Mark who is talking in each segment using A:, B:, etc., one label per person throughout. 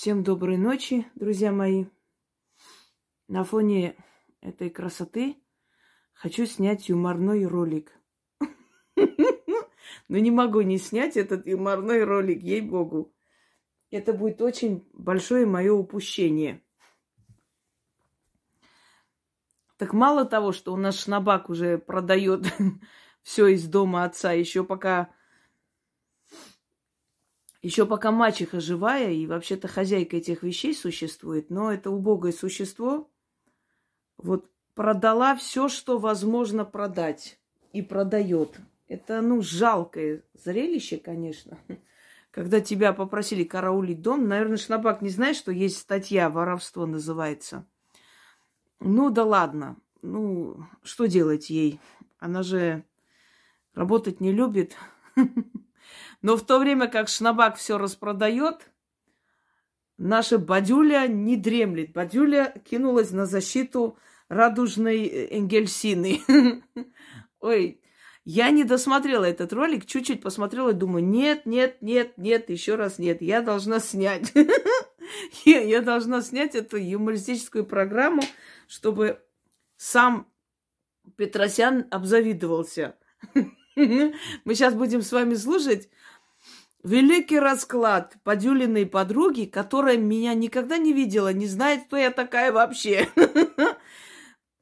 A: Всем доброй ночи, друзья мои. На фоне этой красоты хочу снять юморной ролик. Но не могу не снять этот юморной ролик, ей-богу. Это будет очень большое мое упущение. Так мало того, что у нас шнабак уже продает все из дома отца, еще пока еще пока мачеха живая и вообще-то хозяйка этих вещей существует, но это убогое существо вот продала все, что возможно продать и продает. Это, ну, жалкое зрелище, конечно. Когда тебя попросили караулить дом, наверное, Шнабак не знает, что есть статья «Воровство» называется. Ну да ладно. Ну, что делать ей? Она же работать не любит. Но в то время как Шнабак все распродает, наша Бадюля не дремлет. Бадюля кинулась на защиту радужной Энгельсины. Ой, я не досмотрела этот ролик, чуть-чуть посмотрела и думаю, нет, нет, нет, нет, еще раз нет, я должна снять. Я должна снять эту юмористическую программу, чтобы сам Петросян обзавидовался. Мы сейчас будем с вами слушать великий расклад Падюлиной подруги, которая меня никогда не видела, не знает, кто я такая вообще.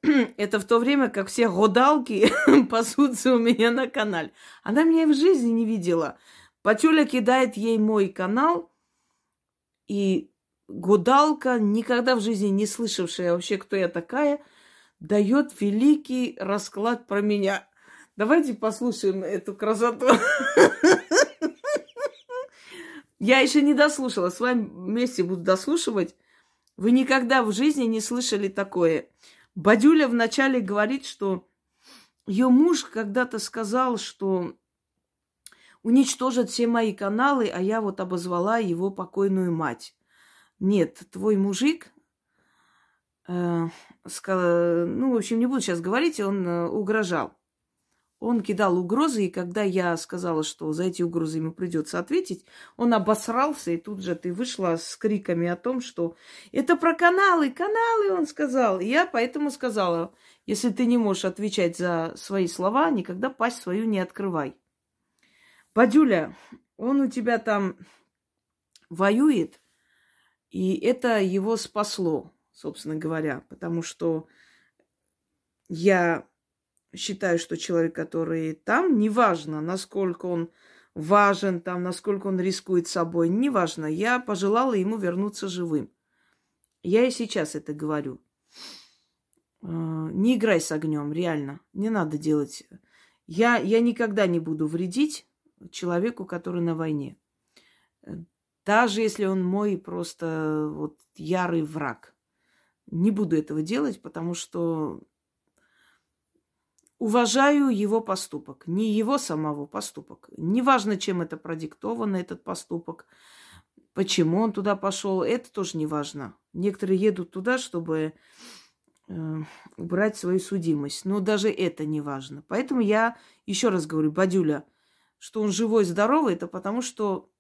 A: Это в то время, как все годалки пасутся у меня на канале. Она меня в жизни не видела. Патюля кидает ей мой канал, и гудалка, никогда в жизни не слышавшая вообще, кто я такая, дает великий расклад про меня. Давайте послушаем эту красоту. Я еще не дослушала, с вами вместе буду дослушивать. Вы никогда в жизни не слышали такое. Бадюля вначале говорит, что ее муж когда-то сказал, что уничтожат все мои каналы, а я вот обозвала его покойную мать. Нет, твой мужик, э, сказал, ну, в общем, не буду сейчас говорить, он э, угрожал. Он кидал угрозы, и когда я сказала, что за эти угрозы ему придется ответить, он обосрался, и тут же ты вышла с криками о том, что это про каналы, каналы, он сказал. И я поэтому сказала, если ты не можешь отвечать за свои слова, никогда пасть свою не открывай. Бадюля, он у тебя там воюет, и это его спасло, собственно говоря, потому что я считаю, что человек, который там, неважно, насколько он важен, там, насколько он рискует собой, неважно, я пожелала ему вернуться живым. Я и сейчас это говорю. Э, не играй с огнем, реально. Не надо делать. Я, я никогда не буду вредить человеку, который на войне. Даже если он мой просто вот ярый враг. Не буду этого делать, потому что уважаю его поступок, не его самого поступок. Неважно, чем это продиктовано, этот поступок, почему он туда пошел, это тоже не важно. Некоторые едут туда, чтобы э, убрать свою судимость, но даже это не важно. Поэтому я еще раз говорю, Бадюля, что он живой, здоровый, это потому что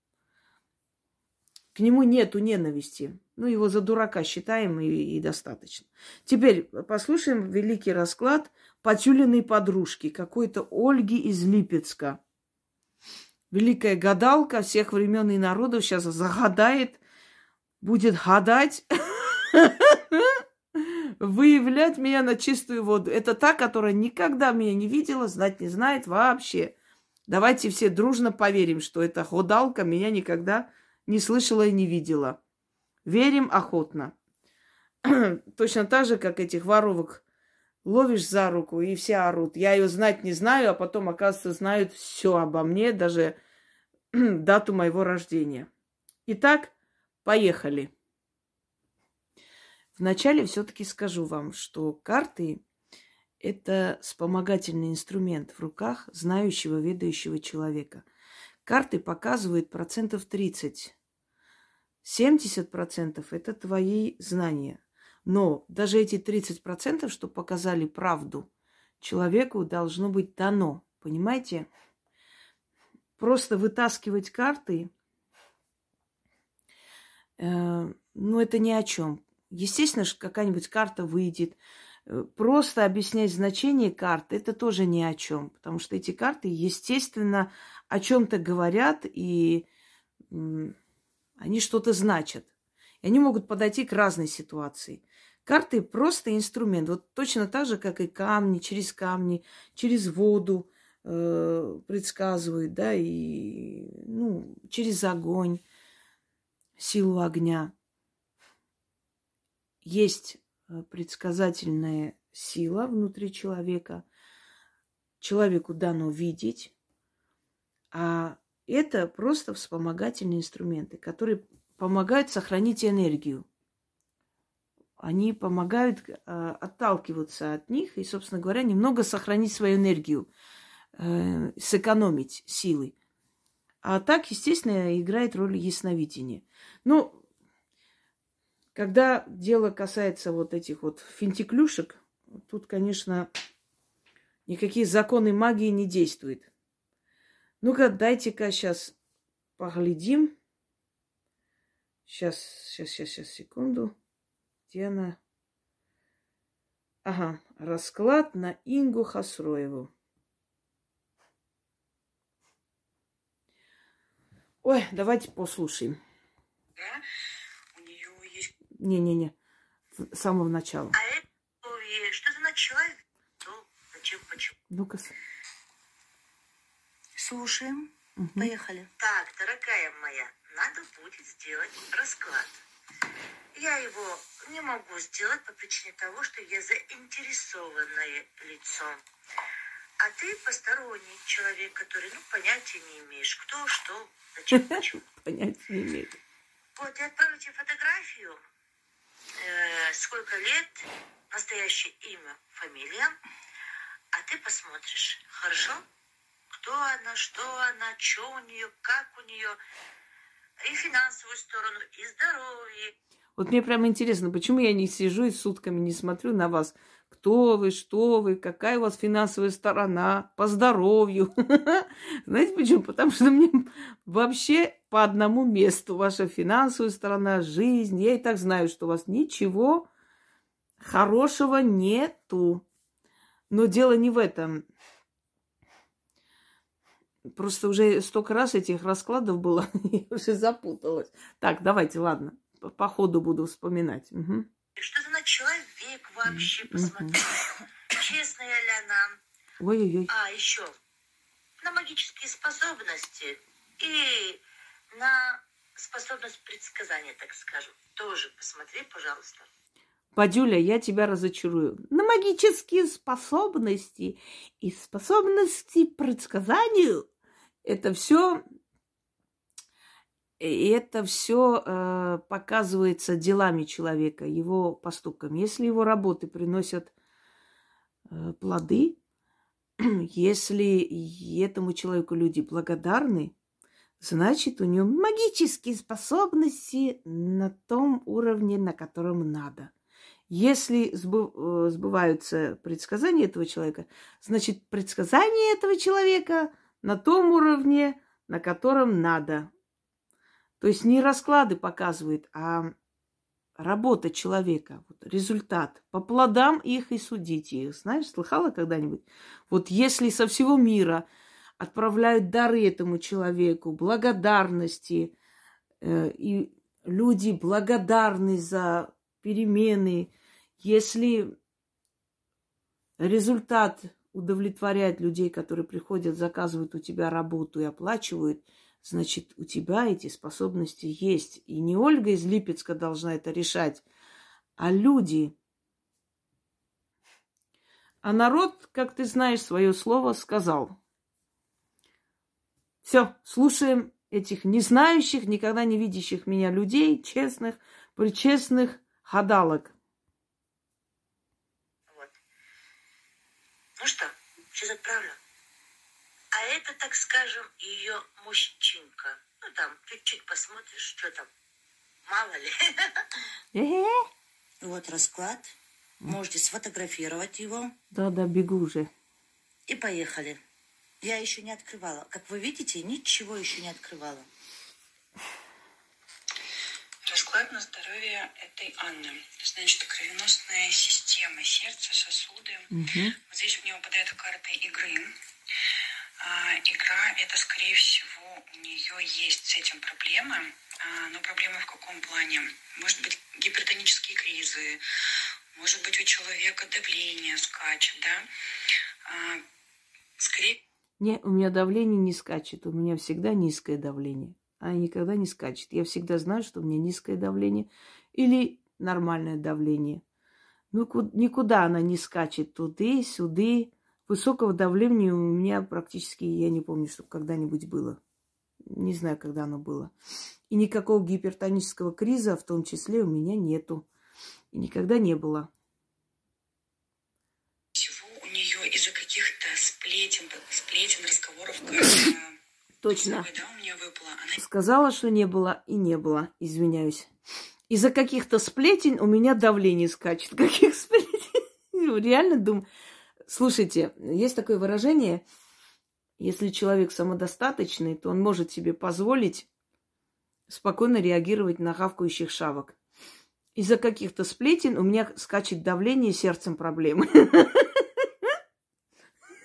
A: к нему нету ненависти. Ну, его за дурака считаем и, и достаточно. Теперь послушаем великий расклад Патюлиной подружки, какой-то Ольги из Липецка. Великая гадалка всех времен и народов сейчас загадает, будет гадать, выявлять меня на чистую воду. Это та, которая никогда меня не видела, знать не знает вообще. Давайте все дружно поверим, что эта гадалка меня никогда не слышала и не видела. Верим охотно. Точно так же, как этих воровок ловишь за руку, и все орут. Я ее знать не знаю, а потом, оказывается, знают все обо мне, даже дату моего рождения. Итак, поехали. Вначале все-таки скажу вам, что карты – это вспомогательный инструмент в руках знающего, ведающего человека. Карты показывают процентов 30 70% это твои знания. Но даже эти 30%, что показали правду, человеку должно быть дано. Понимаете? Просто вытаскивать карты э, ну, это ни о чем. Естественно, какая-нибудь карта выйдет. Э, просто объяснять значение карты, это тоже ни о чем. Потому что эти карты, естественно, о чем-то говорят, и они что-то значат. И они могут подойти к разной ситуации. Карты просто инструмент. Вот точно так же, как и камни, через камни, через воду э, предсказывают, да, и ну, через огонь, силу огня. Есть э, предсказательная сила внутри человека. Человеку дано видеть, а это просто вспомогательные инструменты, которые помогают сохранить энергию. Они помогают э, отталкиваться от них и, собственно говоря, немного сохранить свою энергию, э, сэкономить силы. А так, естественно, играет роль ясновидения. Ну, когда дело касается вот этих вот финтиклюшек, тут, конечно, никакие законы магии не действуют. Ну-ка, дайте-ка сейчас поглядим. Сейчас, сейчас, сейчас, сейчас, секунду. Где она? Ага, расклад на Ингу Хасроеву. Ой, давайте послушаем. Да? У нее есть... Не-не-не, с самого начала. А это что за человек? Ну, зачем, почему? Ну-ка.
B: Слушаем. Угу. Поехали.
C: Так, дорогая моя, надо будет сделать расклад. Я его не могу сделать по причине того, что я заинтересованное лицо. А ты посторонний человек, который, ну, понятия не имеешь, кто, что, зачем, почему.
A: Понятия не имеет.
C: Вот, я отправлю тебе фотографию, э, сколько лет, настоящее имя, фамилия, а ты посмотришь, хорошо? кто она, что она, что у нее, как у нее, и финансовую сторону, и здоровье.
A: Вот мне прям интересно, почему я не сижу и сутками не смотрю на вас. Кто вы, что вы, какая у вас финансовая сторона, по здоровью. Знаете почему? Потому что мне вообще по одному месту ваша финансовая сторона, жизнь. Я и так знаю, что у вас ничего хорошего нету. Но дело не в этом. Просто уже столько раз этих раскладов было, я уже запуталась. Так, давайте, ладно, по, по ходу буду вспоминать. Угу.
C: Что за человек вообще, посмотри. Честная ли она?
A: Ой-ой-ой.
C: А, еще на магические способности и на способность предсказания, так скажем. Тоже посмотри, пожалуйста.
A: Падюля, я тебя разочарую. На магические способности и способности предсказанию это все и это все э, показывается делами человека, его поступками. Если его работы приносят э, плоды, если этому человеку люди благодарны, значит, у него магические способности на том уровне, на котором надо. Если э, сбываются предсказания этого человека, значит, предсказания этого человека – на том уровне, на котором надо. То есть не расклады показывают, а работа человека, вот результат. По плодам их и судите их. Знаешь, слыхала когда-нибудь? Вот если со всего мира отправляют дары этому человеку, благодарности, э, и люди благодарны за перемены, если результат удовлетворять людей, которые приходят, заказывают у тебя работу и оплачивают, значит, у тебя эти способности есть. И не Ольга из Липецка должна это решать, а люди. А народ, как ты знаешь, свое слово сказал. Все, слушаем этих не знающих, никогда не видящих меня людей, честных, причестных гадалок.
C: Ну что, сейчас отправлю. А это, так скажем, ее мужчинка. Ну там, чуть-чуть посмотришь, что там. Мало ли. Вот расклад. Можете сфотографировать его.
A: Да-да, бегу уже.
C: И поехали. Я еще не открывала. Как вы видите, ничего еще не открывала. Расклад
D: на здоровье этой Анны. Значит, кровеносная система, сердце, сосуды.
A: Угу.
D: Вот здесь мне выпадают карты игры. А, игра это, скорее всего, у нее есть с этим проблемы. А, но проблемы в каком плане? Может быть, гипертонические кризы, может быть, у человека давление скачет, да? А, скорее
A: Не, у меня давление не скачет. У меня всегда низкое давление. А никогда не скачет. Я всегда знаю, что у меня низкое давление или нормальное давление. Ну, ку- никуда она не скачет. Туды, сюды. Высокого давления у меня практически, я не помню, чтобы когда-нибудь было. Не знаю, когда оно было. И никакого гипертонического криза в том числе у меня нету. И никогда не было.
D: всего у нее из-за каких-то сплетен, сплетен, разговоров, как
A: Точно. Сказала, что не было и не было. Извиняюсь. Из-за каких-то сплетен у меня давление скачет. Каких сплетен? Реально думаю. Слушайте, есть такое выражение, если человек самодостаточный, то он может себе позволить спокойно реагировать на хавкающих шавок. Из-за каких-то сплетен у меня скачет давление, сердцем проблемы.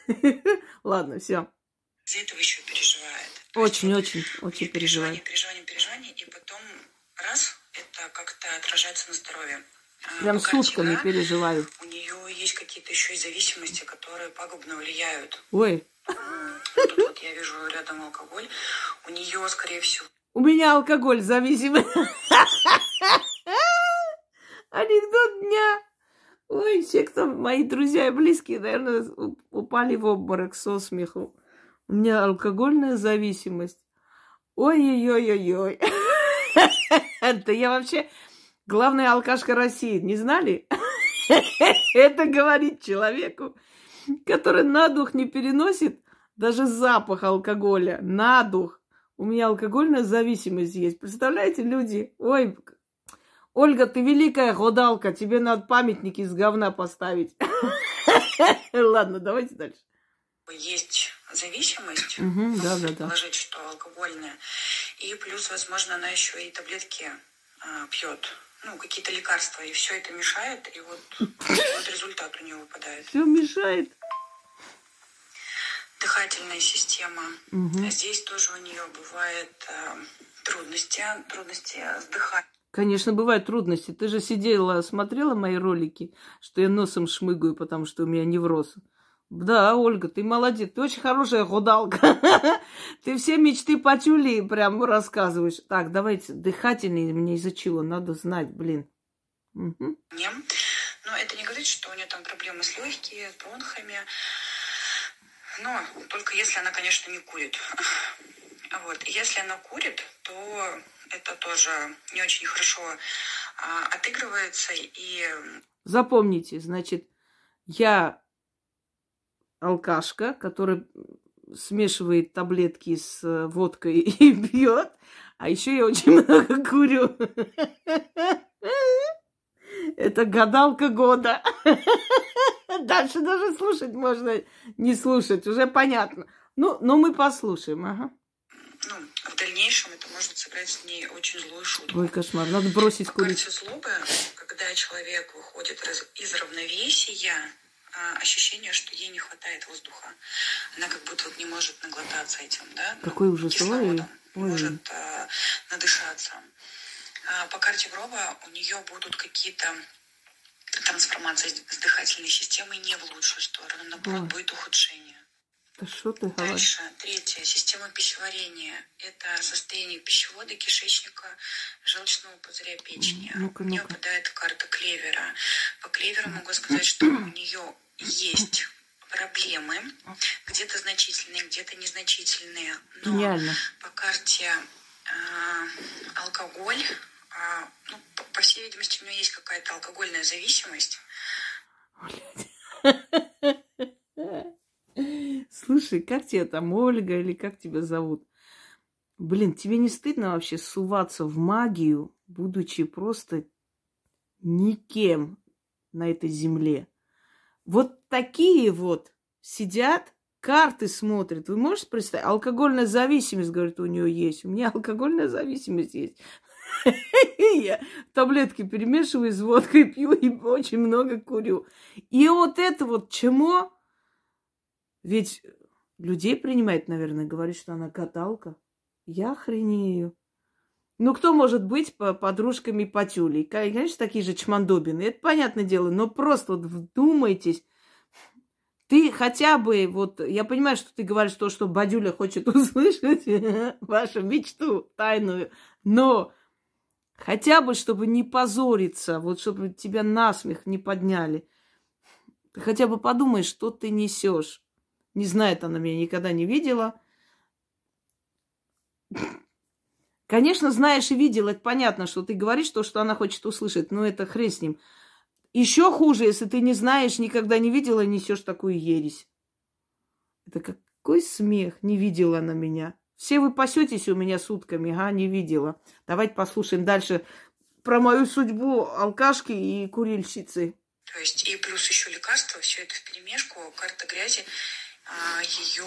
A: Ладно, все.
D: из-за этого еще переживает.
A: Очень, очень, очень
D: неё
A: переживаю.
D: Переживание, переживание, переживание, и потом раз, это как-то отражается на здоровье.
A: Прям
D: карте
A: сутками переживаю.
D: У нее есть какие-то еще и зависимости, которые пагубно влияют.
A: Ой,
D: Тут вот я вижу рядом алкоголь. У нее, скорее всего,
A: У меня алкоголь зависимый. Анекдот дня. Ой, все, кто мои друзья и близкие, наверное, упали в обморок со смеху. У меня алкогольная зависимость. Ой-ой-ой-ой-ой. Это я вообще главная алкашка России. Не знали? Это говорит человеку, который на дух не переносит даже запах алкоголя. На дух. У меня алкогольная зависимость есть. Представляете, люди? Ой, Ольга, ты великая годалка, тебе надо памятники из говна поставить. Ладно, давайте дальше.
D: есть зависимость. Ну,
A: да, да, да.
D: предположить, что алкогольная. И плюс, возможно, она еще и таблетки а, пьет. Ну, какие-то лекарства. И все это мешает. И вот, вот результат у нее выпадает.
A: Все мешает.
D: Дыхательная система.
A: Мгм.
D: Здесь тоже у нее бывает а, трудности, трудности с дыханием.
A: Конечно, бывают трудности. Ты же сидела, смотрела мои ролики, что я носом шмыгаю, потому что у меня невроз. Да, Ольга, ты молодец, ты очень хорошая годалка. Ты все мечты потюли прям рассказываешь. Так, давайте, дыхательный мне из-за чего? Надо знать, блин. Мгм.
D: Но это не говорит, что у нее там проблемы с легкими, с бронхами. Но только если она, конечно, не курит. Вот. Если она курит, то это тоже не очень хорошо а, отыгрывается. И
A: Запомните, значит, я алкашка, которая смешивает таблетки с э, водкой и пьет, а еще я очень много курю. Это гадалка года. Дальше даже слушать можно не слушать, уже понятно. Ну, но мы послушаем, ага.
D: ну, в дальнейшем это может сыграть с ней очень злую шутку.
A: Ой, кошмар, надо бросить курить.
D: карте злобы, когда человек выходит из, равновесия, ощущение, что ей не хватает воздуха. Она как будто вот не может наглотаться этим, да? ну,
A: Какой ужас, ой,
D: кислородом,
A: ой.
D: может а, надышаться. А, по карте гроба у нее будут какие-то трансформации с дыхательной системой не в лучшую сторону, наоборот,
A: Ой.
D: будет ухудшение.
A: Да что ты?
D: Дальше, третье, система пищеварения. Это состояние пищевода, кишечника, желчного пузыря печени.
A: М, ну-ка,
D: Мне
A: ну-ка.
D: выпадает карта клевера. По клеверу могу сказать, что у нее есть проблемы, где-то значительные, где-то незначительные. Но
A: Гениально.
D: по карте а, алкоголь, а, ну, по, по всей видимости, у нее есть какая-то алкогольная зависимость.
A: Слушай, как тебя там, Ольга, или как тебя зовут? Блин, тебе не стыдно вообще суваться в магию, будучи просто никем на этой земле? Вот такие вот сидят, карты смотрят. Вы можете представить? Алкогольная зависимость, говорит, у нее есть. У меня алкогольная зависимость есть. Я таблетки перемешиваю с водкой, пью и очень много курю. И вот это вот чему? Ведь людей принимает, наверное, говорит, что она каталка. Я охренею. Ну, кто может быть по подружками Патюлей? Конечно, такие же чмандобины. Это понятное дело, но просто вот вдумайтесь. Ты хотя бы, вот, я понимаю, что ты говоришь то, что Бадюля хочет услышать, вашу мечту тайную, но хотя бы, чтобы не позориться, вот, чтобы тебя насмех не подняли. Ты хотя бы подумай, что ты несешь. Не знает она меня, никогда не видела. Конечно, знаешь и видел, это понятно, что ты говоришь то, что она хочет услышать, но это хрен с ним. Еще хуже, если ты не знаешь, никогда не видела, несешь такую ересь. Это какой смех, не видела она меня. Все вы пасетесь у меня сутками, а, не видела. Давайте послушаем дальше про мою судьбу алкашки и курильщицы.
D: То есть и плюс еще лекарства, все это в перемешку, карта грязи, а, ее,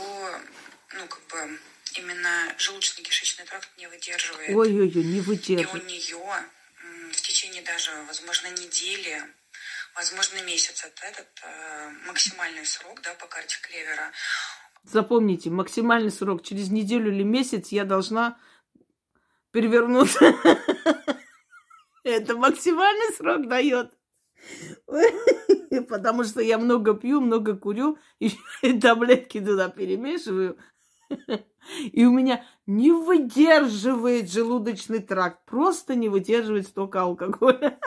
D: ну, как бы, именно желудочно-кишечный тракт не выдерживает.
A: Ой-ой-ой, не выдерживает.
D: И у нее в течение даже, возможно, недели, возможно, месяц, это этот э, максимальный срок, да, по карте Клевера.
A: Запомните, максимальный срок. Через неделю или месяц я должна перевернуться. Это максимальный срок дает. Потому что я много пью, много курю, и таблетки туда перемешиваю. И у меня не выдерживает желудочный тракт. Просто не выдерживает столько алкоголя.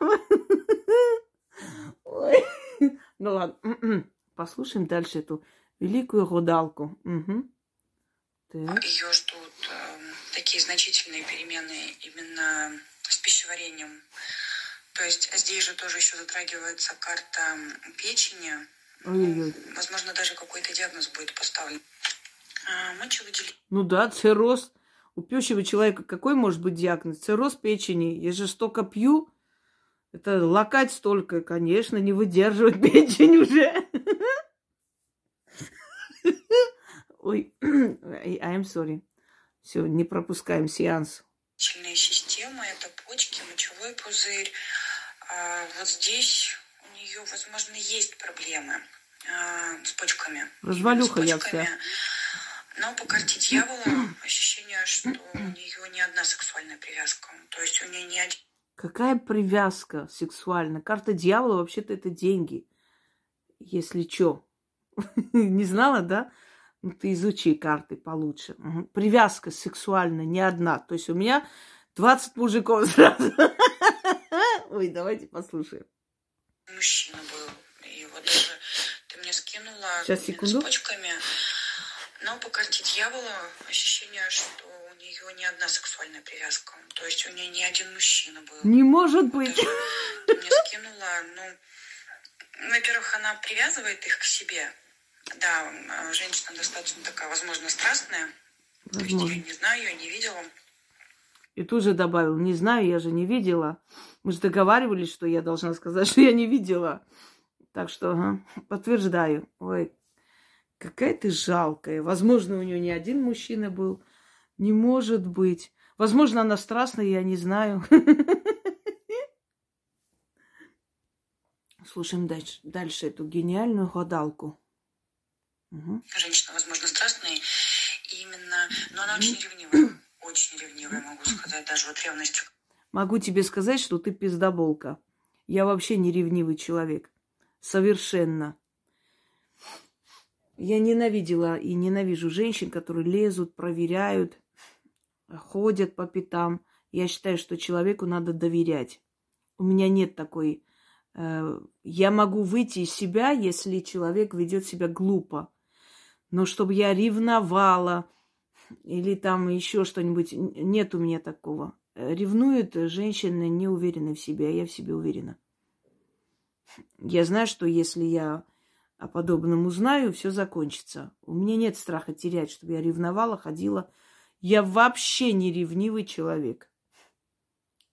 A: Ой. Ну ладно. Послушаем дальше эту великую гадалку. Угу.
D: Ее ждут э, такие значительные перемены именно с пищеварением. То есть здесь же тоже еще затрагивается карта печени.
A: Ой-ой-ой.
D: Возможно, даже какой-то диагноз будет поставлен. А, мочевыделение.
A: Ну да, цирроз. У пьющего человека какой может быть диагноз? Цирроз печени. Я же столько пью. Это лакать столько, конечно, не выдерживает печень уже. Ой, I'm sorry. Все, не пропускаем сеанс.
D: Система, это почки, мочевой пузырь. А вот здесь у нее, возможно, есть проблемы а, с почками.
A: Развалюха
D: с
A: я вся.
D: Но по карте дьявола ощущение, что у нее не одна сексуальная привязка. То есть у нее не один...
A: Какая привязка сексуальная? Карта дьявола вообще-то это деньги. Если что. Не знала, да? Ну, ты изучи карты получше. Угу. Привязка сексуальная не одна. То есть у меня 20 мужиков сразу. Ой, давайте послушаем.
D: Мужчина был. И вот даже ты мне скинула
A: Сейчас, секунду.
D: с почками. Но по карте дьявола ощущение, что у нее не одна сексуальная привязка. То есть у нее не один мужчина был.
A: Не может быть.
D: Даже ты мне скинула, ну, во-первых, она привязывает их к себе. Да, женщина достаточно такая, возможно, страстная. Возможно. То есть я не знаю, я не видела.
A: И тут же добавил, не знаю, я же не видела. Мы же договаривались, что я должна сказать, что я не видела. Так что ага, подтверждаю. Ой, какая ты жалкая. Возможно, у нее не один мужчина был. Не может быть. Возможно, она страстная, я не знаю. Слушаем дальше, дальше эту гениальную гадалку.
D: Угу. Женщина, возможно, страстная, именно, но она очень ревнивая. Очень ревнивая, могу сказать, даже вот ревность.
A: Могу тебе сказать, что ты пиздоболка. Я вообще не ревнивый человек. Совершенно. Я ненавидела и ненавижу женщин, которые лезут, проверяют, ходят по пятам. Я считаю, что человеку надо доверять. У меня нет такой... Э, я могу выйти из себя, если человек ведет себя глупо. Но чтобы я ревновала или там еще что-нибудь, нет у меня такого. Ревнует женщина не уверенная в себе, а я в себе уверена. Я знаю, что если я о подобном узнаю, все закончится. У меня нет страха терять, чтобы я ревновала, ходила. Я вообще не ревнивый человек.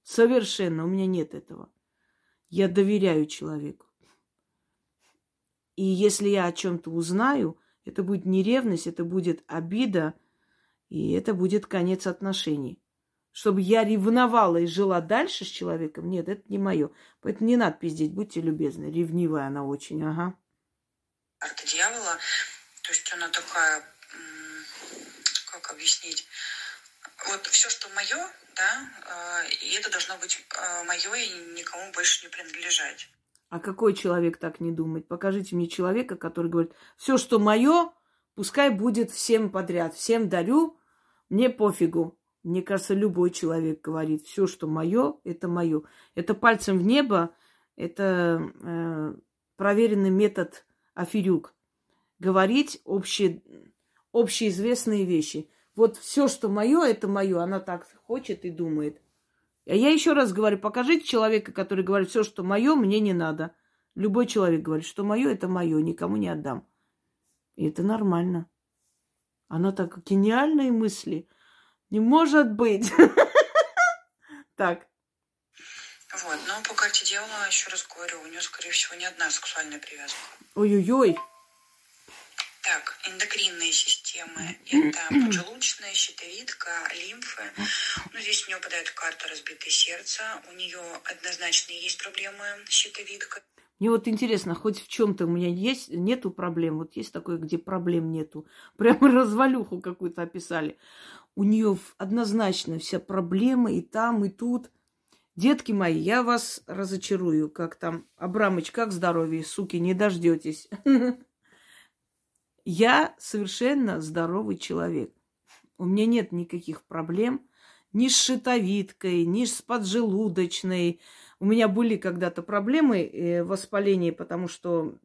A: Совершенно, у меня нет этого. Я доверяю человеку. И если я о чем-то узнаю, это будет не ревность, это будет обида, и это будет конец отношений. Чтобы я ревновала и жила дальше с человеком, нет, это не мое. Поэтому не надо пиздеть, будьте любезны. Ревнивая она очень, ага.
D: Карта дьявола, то есть она такая, как объяснить, вот все, что мое, да, э, и это должно быть э, мое и никому больше не принадлежать.
A: А какой человек так не думает? Покажите мне человека, который говорит, все, что мое, пускай будет всем подряд, всем дарю, мне пофигу. Мне кажется, любой человек говорит, все, что мое, это мое. Это пальцем в небо, это э, проверенный метод аферюк. Говорить общие, общеизвестные вещи. Вот все, что мое, это мое. Она так хочет и думает. А я еще раз говорю, покажите человека, который говорит, все, что мое, мне не надо. Любой человек говорит, что мое, это мое, никому не отдам. И это нормально. Она так гениальные мысли. Не может быть. Так.
D: Вот, но по карте дела, еще раз говорю, у нее, скорее всего, не одна сексуальная привязка.
A: Ой-ой-ой.
D: Так, эндокринные системы. Это поджелудочная, щитовидка, лимфы. Ну, здесь у нее выпадает карта разбитое сердце. У нее однозначно есть проблемы с щитовидкой.
A: Мне вот интересно, хоть в чем-то у меня есть, нету проблем. Вот есть такое, где проблем нету. Прямо развалюху какую-то описали. У нее однозначно вся проблема и там, и тут. Детки мои, я вас разочарую, как там, Абрамыч, как здоровье, суки, не дождетесь. Я совершенно здоровый человек. У меня нет никаких проблем ни с шитовидкой, ни с поджелудочной. У меня были когда-то проблемы э, воспаления, потому что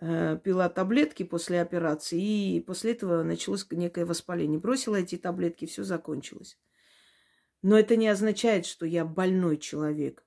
A: э, пила таблетки после операции, и после этого началось некое воспаление. Бросила эти таблетки, все закончилось. Но это не означает, что я больной человек.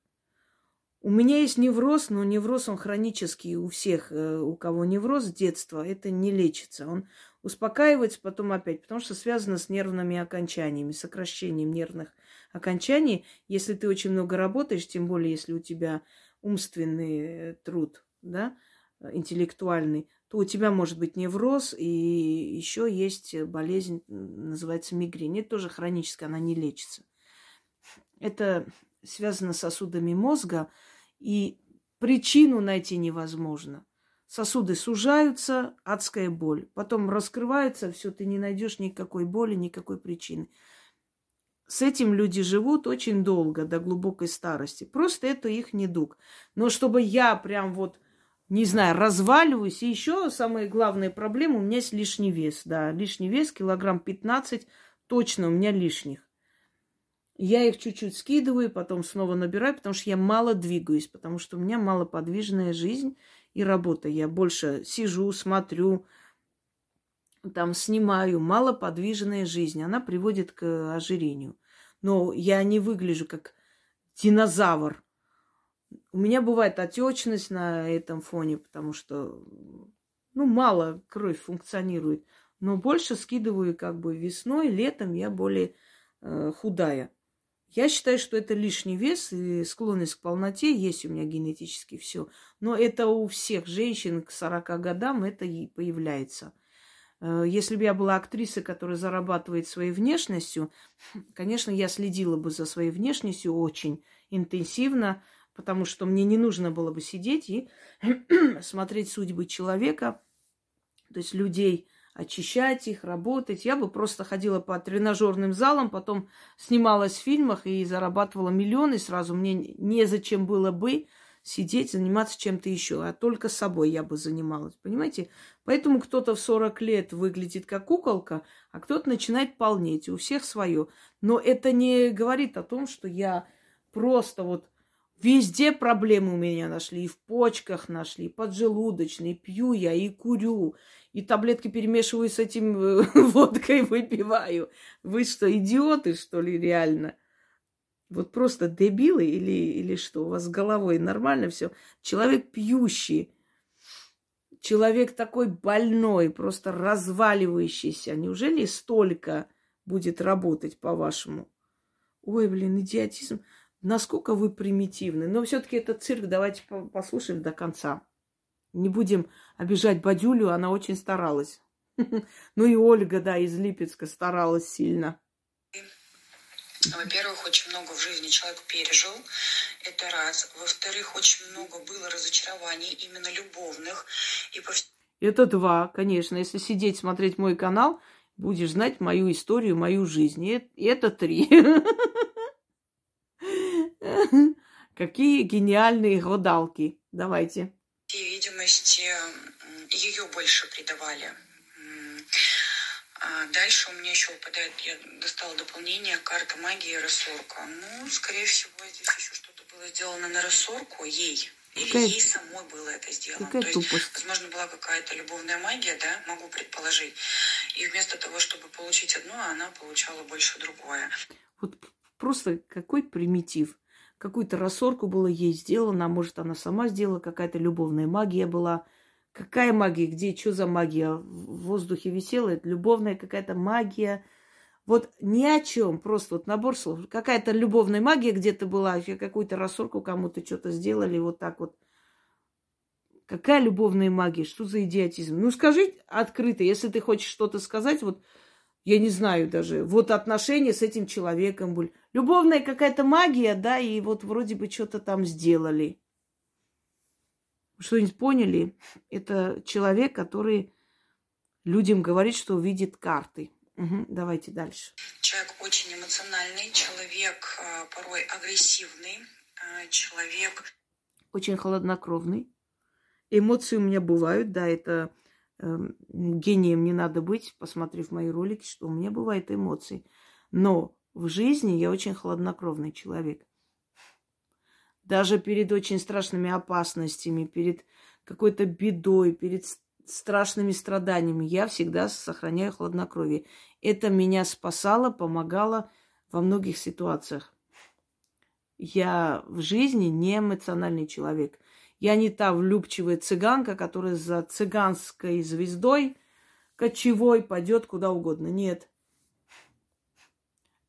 A: У меня есть невроз, но невроз он хронический у всех, э, у кого невроз с детства, это не лечится. Он успокаивается потом опять, потому что связано с нервными окончаниями, сокращением нервных окончаний. Если ты очень много работаешь, тем более если у тебя умственный э, труд, да, интеллектуальный, то у тебя может быть невроз, и еще есть болезнь, называется мигрень. Это тоже хроническая, она не лечится. Это связано с сосудами мозга, и причину найти невозможно. Сосуды сужаются, адская боль. Потом раскрывается, все, ты не найдешь никакой боли, никакой причины. С этим люди живут очень долго, до глубокой старости. Просто это их недуг. Но чтобы я прям вот, не знаю, разваливаюсь. И еще самая главная проблема, у меня есть лишний вес. Да, лишний вес, килограмм 15 точно у меня лишних. Я их чуть-чуть скидываю, потом снова набираю, потому что я мало двигаюсь, потому что у меня малоподвижная жизнь и работа. Я больше сижу, смотрю, там снимаю. Малоподвижная жизнь. Она приводит к ожирению. Но я не выгляжу как динозавр. У меня бывает отечность на этом фоне, потому что, ну, мало кровь функционирует. Но больше скидываю как бы весной, летом я более э, худая. Я считаю, что это лишний вес и склонность к полноте есть у меня генетически все. Но это у всех женщин к 40 годам это и появляется. Э, если бы я была актрисой, которая зарабатывает своей внешностью, конечно, я следила бы за своей внешностью очень интенсивно, потому что мне не нужно было бы сидеть и смотреть судьбы человека, то есть людей, очищать их, работать. Я бы просто ходила по тренажерным залам, потом снималась в фильмах и зарабатывала миллионы сразу. Мне незачем было бы сидеть, заниматься чем-то еще, а только собой я бы занималась, понимаете? Поэтому кто-то в 40 лет выглядит как куколка, а кто-то начинает полнеть, у всех свое. Но это не говорит о том, что я просто вот Везде проблемы у меня нашли. И в почках нашли, и поджелудочные. Пью я и курю. И таблетки перемешиваю с этим э, водкой, выпиваю. Вы что, идиоты, что ли, реально? Вот просто дебилы или, или что? У вас с головой нормально все? Человек пьющий. Человек такой больной, просто разваливающийся. Неужели столько будет работать, по-вашему? Ой, блин, идиотизм насколько вы примитивны. Но все-таки это цирк, давайте послушаем до конца. Не будем обижать Бадюлю, она очень старалась. Ну и Ольга, да, из Липецка старалась сильно.
D: Во-первых, очень много в жизни человек пережил, это раз. Во-вторых, очень много было разочарований, именно любовных. И по...
A: Это два, конечно. Если сидеть, смотреть мой канал, будешь знать мою историю, мою жизнь. И это три. Какие гениальные гадалки. Давайте.
D: И видимости ее больше придавали. А дальше у меня еще выпадает, я достала дополнение, карта магии рассорка. Ну, скорее всего, здесь еще что-то было сделано на рассорку ей. Или какая... ей самой было это сделано.
A: Какая
D: То
A: есть, тупость.
D: возможно, была какая-то любовная магия, да, могу предположить. И вместо того, чтобы получить одно, она получала больше другое.
A: Вот просто какой примитив. Какую-то рассорку было ей сделано, а может, она сама сделала, какая-то любовная магия была. Какая магия? Где? Что за магия? В воздухе висела? Это любовная какая-то магия. Вот ни о чем. Просто вот набор слов. Какая-то любовная магия где-то была. Какую-то рассорку кому-то что-то сделали. Вот так вот. Какая любовная магия? Что за идиотизм? Ну, скажи открыто, если ты хочешь что-то сказать, вот, я не знаю даже, вот отношения с этим человеком были. Любовная какая-то магия, да, и вот вроде бы что-то там сделали что-нибудь поняли? Это человек, который людям говорит, что видит карты. Угу, давайте дальше.
D: Человек очень эмоциональный, человек э, порой агрессивный, э, человек...
A: Очень холоднокровный. Эмоции у меня бывают, да, это гением не надо быть, посмотрев мои ролики, что у меня бывают эмоции. Но в жизни я очень холоднокровный человек даже перед очень страшными опасностями, перед какой-то бедой, перед страшными страданиями, я всегда сохраняю хладнокровие. Это меня спасало, помогало во многих ситуациях. Я в жизни не эмоциональный человек. Я не та влюбчивая цыганка, которая за цыганской звездой кочевой пойдет куда угодно. Нет.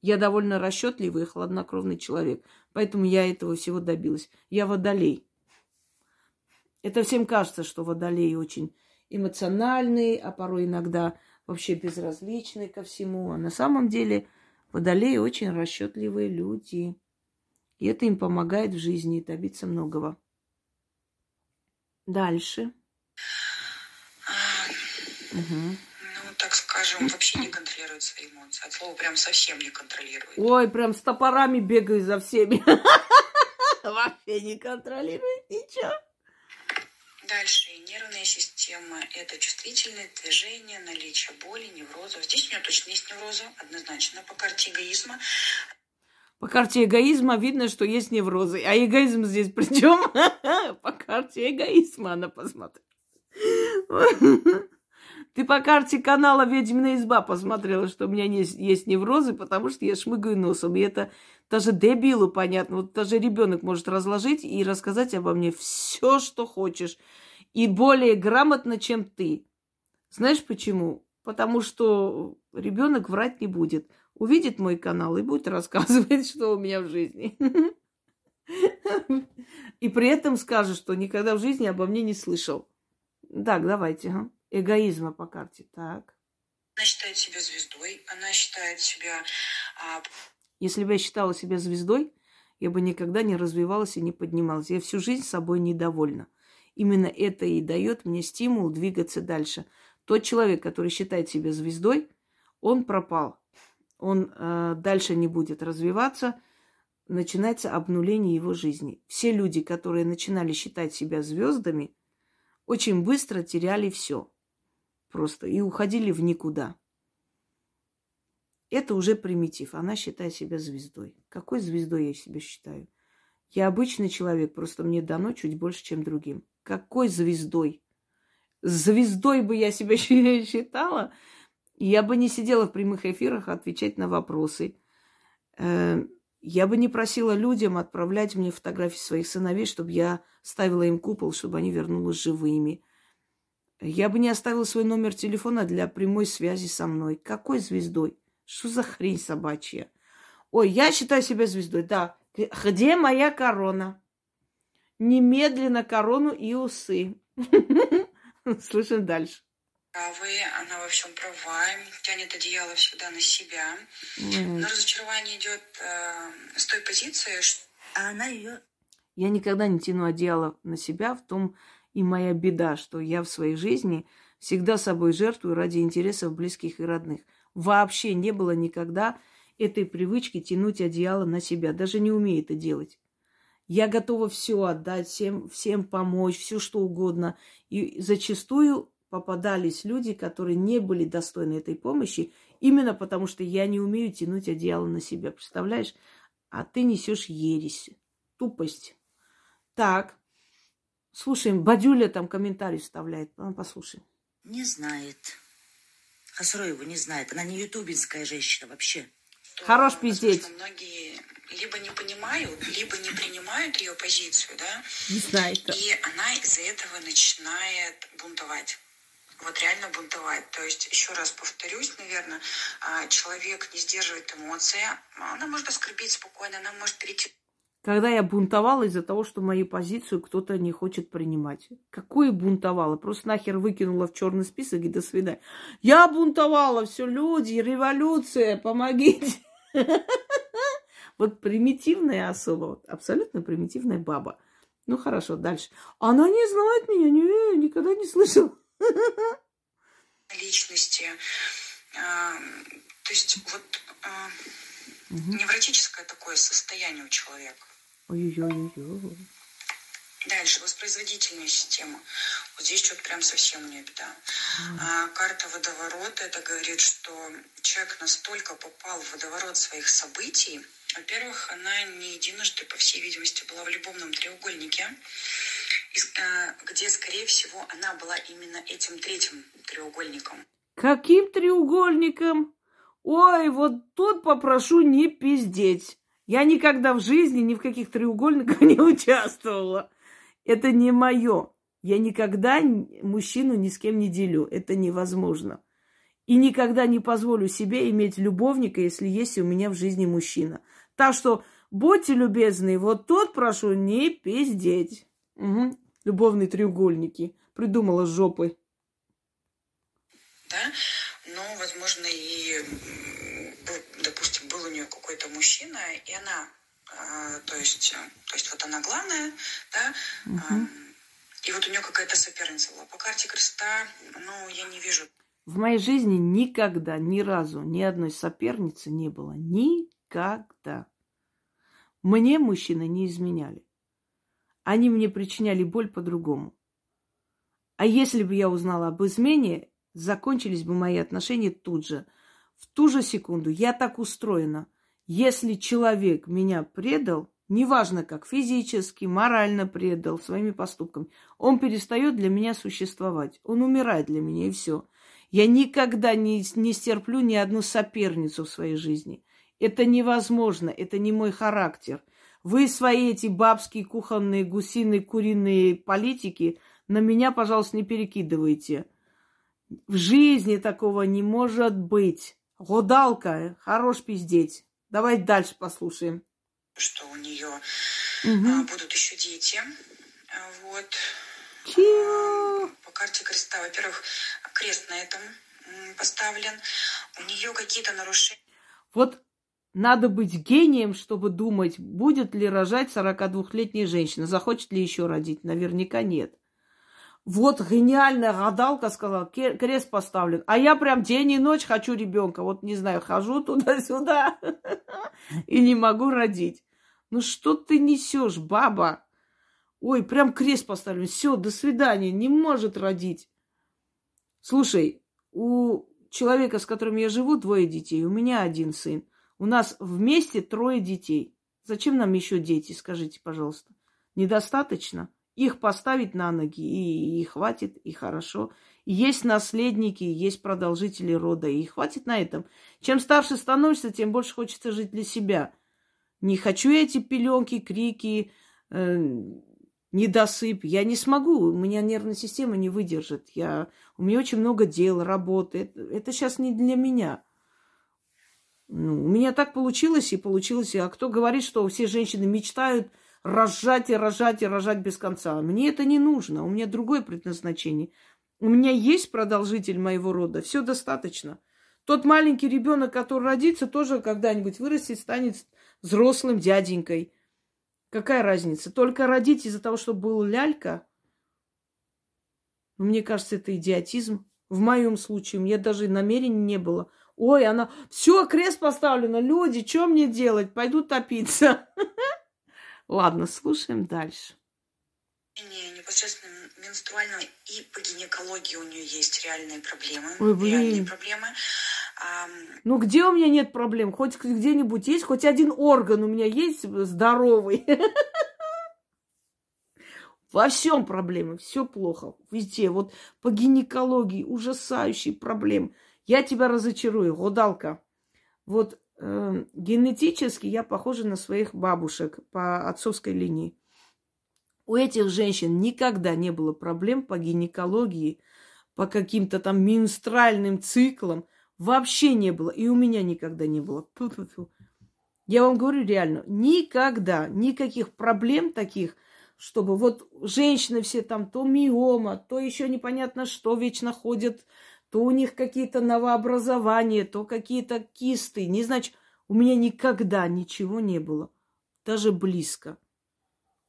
A: Я довольно расчетливый и хладнокровный человек. Поэтому я этого всего добилась. Я водолей. Это всем кажется, что водолей очень эмоциональный, а порой иногда вообще безразличный ко всему. А на самом деле водолеи очень расчетливые люди. И это им помогает в жизни добиться многого. Дальше.
D: Угу так скажем, вообще не контролирует свои эмоции. От слова прям совсем не контролирует.
A: Ой, прям с топорами бегаю за всеми. Вообще не контролирует ничего.
D: Дальше. Нервная система – это чувствительное движение, наличие боли, неврозов. Здесь у меня точно есть неврозы, однозначно, по карте эгоизма.
A: По карте эгоизма видно, что есть неврозы. А эгоизм здесь при чем? По карте эгоизма она посмотрит. Ты по карте канала «Ведьмина изба» посмотрела, что у меня есть, есть неврозы, потому что я шмыгаю носом. И это даже дебилу понятно. Вот даже ребенок может разложить и рассказать обо мне все, что хочешь. И более грамотно, чем ты. Знаешь почему? Потому что ребенок врать не будет. Увидит мой канал и будет рассказывать, что у меня в жизни. И при этом скажет, что никогда в жизни обо мне не слышал. Так, давайте. Эгоизма по карте. Так.
D: Она считает себя звездой, она считает себя... А...
A: Если бы я считала себя звездой, я бы никогда не развивалась и не поднималась. Я всю жизнь собой недовольна. Именно это и дает мне стимул двигаться дальше. Тот человек, который считает себя звездой, он пропал. Он э, дальше не будет развиваться, начинается обнуление его жизни. Все люди, которые начинали считать себя звездами, очень быстро теряли все просто и уходили в никуда. Это уже примитив. Она считает себя звездой. Какой звездой я себя считаю? Я обычный человек, просто мне дано чуть больше, чем другим. Какой звездой? Звездой бы я себя считала, я бы не сидела в прямых эфирах отвечать на вопросы. Э, я бы не просила людям отправлять мне фотографии своих сыновей, чтобы я ставила им купол, чтобы они вернулись живыми. Я бы не оставила свой номер телефона для прямой связи со мной. Какой звездой? Что за хрень собачья? Ой, я считаю себя звездой, да. Где моя корона? Немедленно корону и усы. Слышим дальше.
D: Правы, она во всем права, тянет одеяло всегда на себя. Но разочарование идет э, с той позиции, что
B: А она ее
A: Я никогда не тяну одеяло на себя, в том и моя беда, что я в своей жизни всегда собой жертвую ради интересов близких и родных. Вообще не было никогда этой привычки тянуть одеяло на себя. Даже не умею это делать. Я готова все отдать, всем, всем помочь, все что угодно. И зачастую попадались люди, которые не были достойны этой помощи, именно потому что я не умею тянуть одеяло на себя. Представляешь? А ты несешь ересь, тупость. Так, слушаем, Бадюля там комментарий вставляет. А, послушай.
B: не знает. Хасроева не знает. Она не ютубинская женщина вообще.
A: Хорош пиздеть.
D: многие либо не понимают, либо не принимают ее позицию, да,
A: Не знаю. это.
D: и она из-за этого начинает бунтовать. Вот реально бунтовать. То есть, еще раз повторюсь, наверное, а, человек не сдерживает эмоции, она может оскорбить спокойно, она может перейти
A: Когда я бунтовала из-за того, что мою позицию кто-то не хочет принимать. Какое бунтовала? Просто нахер выкинула в черный список и до свидания. Я бунтовала, все, люди, революция, помогите. Вот примитивная особа, абсолютно примитивная баба. Ну хорошо, дальше. Она не знает меня, не, никогда не слышала.
D: Личности. То есть вот невротическое такое состояние у человека.
A: Ой-ой-ой.
D: Дальше, воспроизводительная система. Вот здесь что-то прям совсем у нее беда. А, карта водоворота, это говорит, что человек настолько попал в водоворот своих событий. Во-первых, она не единожды, по всей видимости, была в любовном треугольнике, а, где, скорее всего, она была именно этим третьим треугольником.
A: Каким треугольником? Ой, вот тут попрошу не пиздеть. Я никогда в жизни ни в каких треугольниках не участвовала. Это не мое. Я никогда мужчину ни с кем не делю. Это невозможно. И никогда не позволю себе иметь любовника, если есть у меня в жизни мужчина. Так что будьте любезны, вот тут прошу не пиздеть. Мгм. Любовные треугольники. Придумала с жопой.
D: да, но, возможно, и, допустим, был у нее какой-то мужчина, и она, то есть, а, то есть вот она главная, да, а, и вот у нее какая-то соперница была. По карте креста, ну, я не вижу
A: В моей жизни никогда, ни разу, ни одной соперницы не было. Никогда. Мне мужчины не изменяли. Они мне причиняли боль по-другому. А если бы я узнала об измене, закончились бы мои отношения тут же. В ту же секунду я так устроена. Если человек меня предал, неважно как, физически, морально предал своими поступками, он перестает для меня существовать. Он умирает для меня, и все. Я никогда не, не стерплю ни одну соперницу в своей жизни. Это невозможно, это не мой характер. Вы свои эти бабские, кухонные, гусиные, куриные политики на меня, пожалуйста, не перекидывайте. В жизни такого не может быть. Гадалка, хорош пиздеть. Давай дальше послушаем.
D: что у нее
A: Мгм.
D: будут еще дети. А, Вот.
A: Чего?
D: По карте креста, во-первых, крест на этом поставлен. У нее какие-то нарушения.
A: Вот надо быть гением, чтобы думать, будет ли рожать 42-летняя женщина, захочет ли еще родить. Наверняка нет. Вот гениальная гадалка сказала, «Ке- крест поставлен. А я прям день и ночь хочу ребенка. Вот не знаю, хожу туда-сюда и не могу родить. Ну что ты несешь, баба? Ой, прям крест поставлен. Все, до свидания. Не может родить. Слушай, у человека, с которым я живу, двое детей. У меня один сын. У нас вместе трое детей. Зачем нам еще дети, скажите, пожалуйста? Недостаточно? Их поставить на ноги, и, и хватит, и хорошо. Есть наследники, есть продолжители рода, и хватит на этом. Чем старше становишься, тем больше хочется жить для себя. Не хочу я эти пеленки, крики, э, недосып. Я не смогу, у меня нервная система не выдержит. Я, у меня очень много дел, работы. Это, это сейчас не для меня. Ну, у меня так получилось и получилось. А кто говорит, что все женщины мечтают рожать и рожать и рожать без конца? Мне это не нужно. У меня другое предназначение. У меня есть продолжитель моего рода, все достаточно. Тот маленький ребенок, который родится, тоже когда-нибудь вырастет, станет взрослым дяденькой. Какая разница? Только родить из-за того, что был лялька, мне кажется, это идиотизм. В моем случае мне даже намерения не было. Ой, она... Все, крест поставлено. Люди, что мне делать? Пойду топиться. Ладно, слушаем дальше.
D: Непосредственно менструального и по гинекологии у нее есть реальные проблемы.
A: Ой, блин.
D: Реальные проблемы.
A: Ну, где у меня нет проблем? Хоть где-нибудь есть, хоть один орган у меня есть здоровый. Во всем проблемы, все плохо, везде. Вот по гинекологии ужасающие проблемы. Я тебя разочарую, гадалка. Вот генетически я похожа на своих бабушек по отцовской линии. У этих женщин никогда не было проблем по гинекологии, по каким-то там менструальным циклам. Вообще не было. И у меня никогда не было. Ту-ту-ту. Я вам говорю реально, никогда никаких проблем таких, чтобы вот женщины все там то миома, то еще непонятно что вечно ходят, то у них какие-то новообразования, то какие-то кисты. Не значит, у меня никогда ничего не было, даже близко.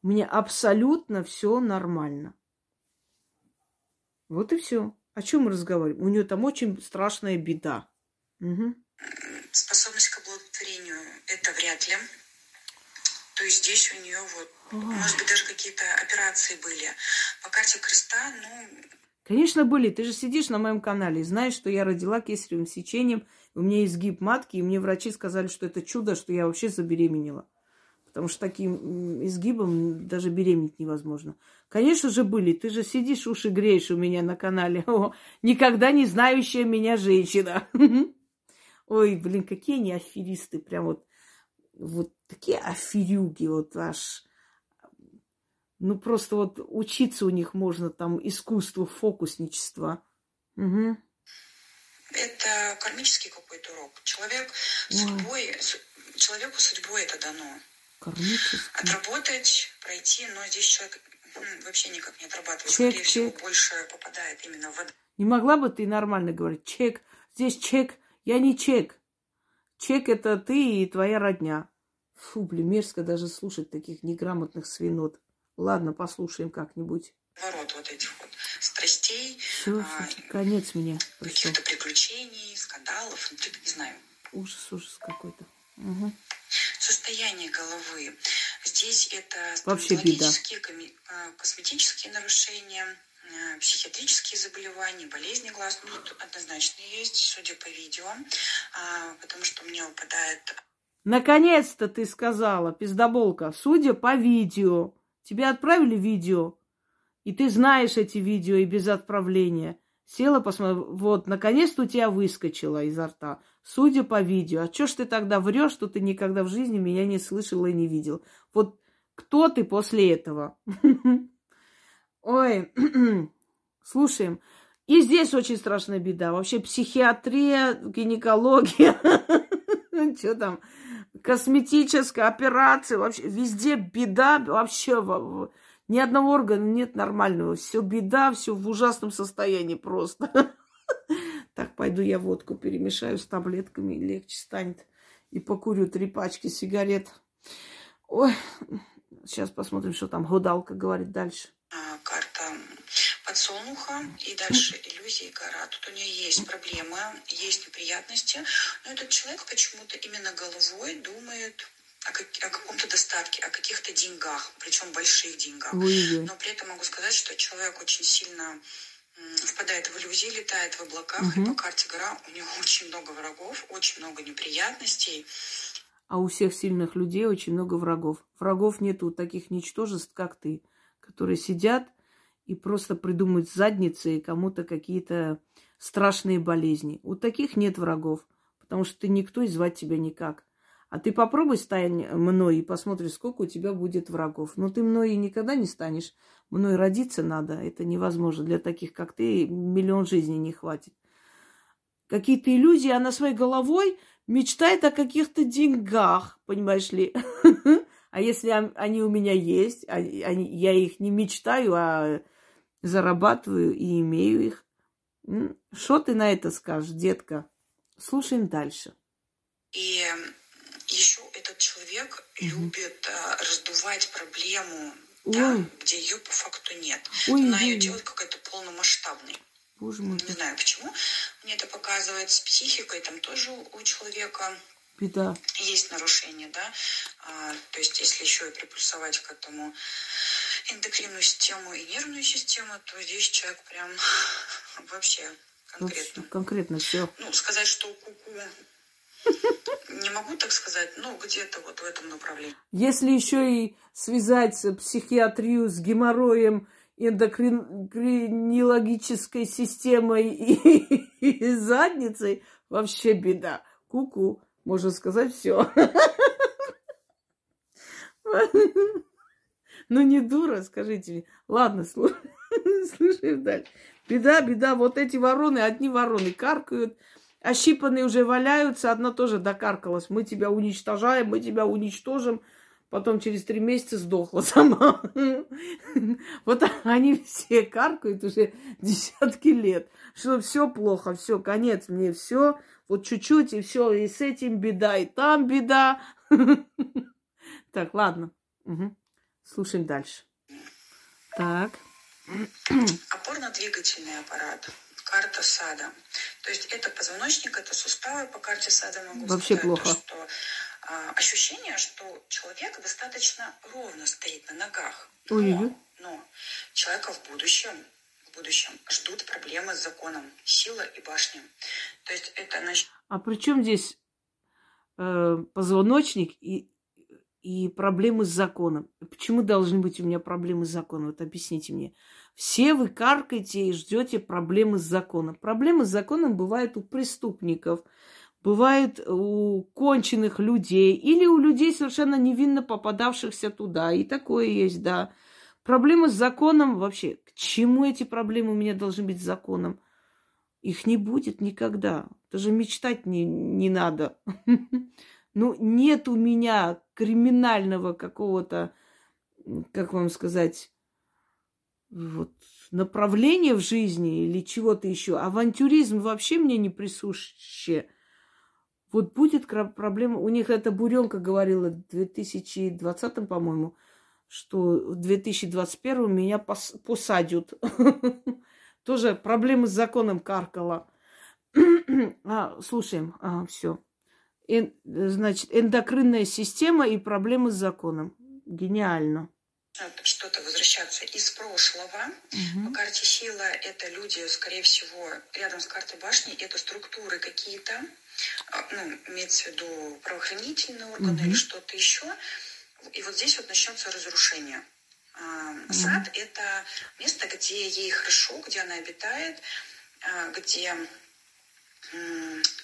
A: У меня абсолютно все нормально. Вот и все. О чем мы разговариваем? У нее там очень страшная беда. Угу.
D: Способность к оплодотворению это вряд ли. То есть здесь у нее вот, Ой. может быть, даже какие-то операции были. По карте креста, ну...
A: Конечно, были. Ты же сидишь на моем канале и знаешь, что я родила кесаревым сечением. У меня изгиб матки, и мне врачи сказали, что это чудо, что я вообще забеременела. Потому что таким изгибом даже беременеть невозможно. Конечно же, были. Ты же сидишь, уши греешь у меня на канале. О, никогда не знающая меня женщина. Ой, блин, какие они аферисты. Прям вот, вот такие аферюги. Вот аж... Ну, просто вот учиться у них можно там искусству фокусничества. Угу.
D: Это кармический какой-то урок. Человек судьбой, человеку судьбой это дано.
A: Кармический.
D: Отработать, пройти, но здесь человек вообще никак не отрабатывает. Чек, Скорее чек. всего, больше попадает именно в...
A: Не могла бы ты нормально говорить? Чек. Здесь чек. Я не чек. Чек это ты и твоя родня. Фу, блин, мерзко даже слушать таких неграмотных свинот. Ладно, послушаем как-нибудь.
D: Ворот вот этих вот страстей.
A: Все, а, конец меня
D: Каких-то приключений, скандалов, ну, не знаю.
A: Ужас, ужас какой-то. Угу.
D: Состояние головы. Здесь это
A: Вообще беда.
D: А, косметические нарушения, а, психиатрические заболевания, болезни глаз. Ну, тут однозначно есть, судя по видео, а, потому что мне выпадает...
A: Наконец-то ты сказала, пиздоболка, судя по видео. Тебе отправили видео, и ты знаешь эти видео и без отправления. Села, посмотрела, вот, наконец-то у тебя выскочила изо рта. Судя по видео. А чё ж ты тогда врешь, что ты никогда в жизни меня не слышала и не видел? Вот кто ты после этого? Ой, слушаем. И здесь очень страшная беда. Вообще психиатрия, гинекология, что там, косметическая операция, вообще везде беда, вообще ни одного органа нет нормального. Все беда, все в ужасном состоянии просто. Так, пойду я водку перемешаю с таблетками, легче станет. И покурю три пачки сигарет. Ой, сейчас посмотрим, что там гадалка говорит дальше.
D: Подсолнуха и дальше иллюзии гора. Тут у нее есть проблемы, есть неприятности, но этот человек почему-то именно головой думает о, как, о каком-то достатке, о каких-то деньгах, причем больших деньгах. Но при этом могу сказать, что человек очень сильно впадает в иллюзии, летает в облаках, угу. и по карте гора у него очень много врагов, очень много неприятностей.
A: А у всех сильных людей очень много врагов. Врагов нету таких ничтожеств, как ты, которые сидят и просто придумывают задницы и кому-то какие-то страшные болезни. У таких нет врагов, потому что ты никто и звать тебя никак. А ты попробуй стань мной и посмотри, сколько у тебя будет врагов. Но ты мной и никогда не станешь. Мной родиться надо. Это невозможно. Для таких, как ты, миллион жизней не хватит. Какие-то иллюзии, она своей головой мечтает о каких-то деньгах, понимаешь ли. А если они у меня есть, я их не мечтаю, а зарабатываю и имею их. Что ты на это скажешь, детка? Слушаем дальше.
D: И еще этот человек угу. любит а, раздувать проблему, да, где ее по факту нет. Ой, Она ой. ее делает какой-то полномасштабной.
A: Боже мой.
D: Не знаю почему. Мне это показывает с психикой. Там тоже у человека
A: Беда.
D: есть нарушение, да. А, то есть, если еще и приплюсовать к этому эндокринную систему и нервную систему, то здесь человек прям вообще конкретно.
A: Вообще, конкретно все.
D: Ну, сказать, что куку не могу так сказать, но где-то вот в этом направлении.
A: Если еще и связать психиатрию с геморроем, эндокринологической системой и, и задницей, вообще беда. Куку, -ку, можно сказать все. Ну не дура, скажите мне. Ладно, слушаем дальше. Беда, беда, вот эти вороны, одни вороны каркают, ощипанные уже валяются, одна тоже докаркалась. Мы тебя уничтожаем, мы тебя уничтожим. Потом через три месяца сдохла сама. Вот они все каркают уже десятки лет. Что все плохо, все, конец мне, все. Вот чуть-чуть, и все, и с этим беда, и там беда. Так, ладно. Слушаем дальше. Так.
D: Опорно-двигательный аппарат. Карта сада. То есть это позвоночник, это суставы по карте сада могу
A: Вообще сказать, плохо.
D: что а, ощущение, что человек достаточно ровно стоит на ногах. Но, но человека в будущем, в будущем ждут проблемы с законом, сила и башня. То есть это...
A: А при чем здесь э, позвоночник и и проблемы с законом. Почему должны быть у меня проблемы с законом? Вот объясните мне. Все вы каркаете и ждете проблемы с законом. Проблемы с законом бывают у преступников, бывают у конченых людей или у людей совершенно невинно попадавшихся туда. И такое есть, да. Проблемы с законом вообще. К чему эти проблемы у меня должны быть с законом? Их не будет никогда. Даже мечтать не, не надо. Ну, нет у меня криминального какого-то, как вам сказать, вот, направления в жизни или чего-то еще. Авантюризм вообще мне не присуще. Вот будет проблема. У них эта буренка говорила в 2020, по-моему, что в 2021 меня пос посадят. Тоже проблемы с законом каркала. а, слушаем. А, все значит, эндокринная система и проблемы с законом. Гениально.
D: Что-то возвращаться из прошлого. Угу. По карте сила это люди, скорее всего, рядом с картой башни, это структуры какие-то, а, ну, имеется в виду правоохранительные органы угу. или что-то еще. И вот здесь вот начнется разрушение. Угу. Сад – это место, где ей хорошо, где она обитает, а, где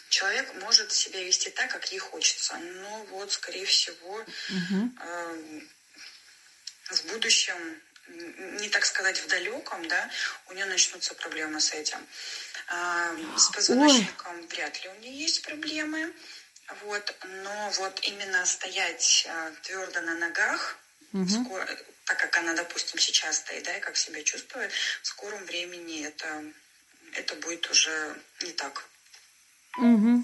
D: человек может себя вести так, как ей хочется. Но вот, скорее всего, угу. э, в будущем, не так сказать в далеком, да, у нее начнутся проблемы с этим. Э, с позвоночником Ой. вряд ли у нее есть проблемы. Вот, но вот именно стоять э, твердо на ногах, угу. скоро, так как она, допустим, сейчас стоит, да, и как себя чувствует, в скором времени это, это будет уже не так.
A: Угу.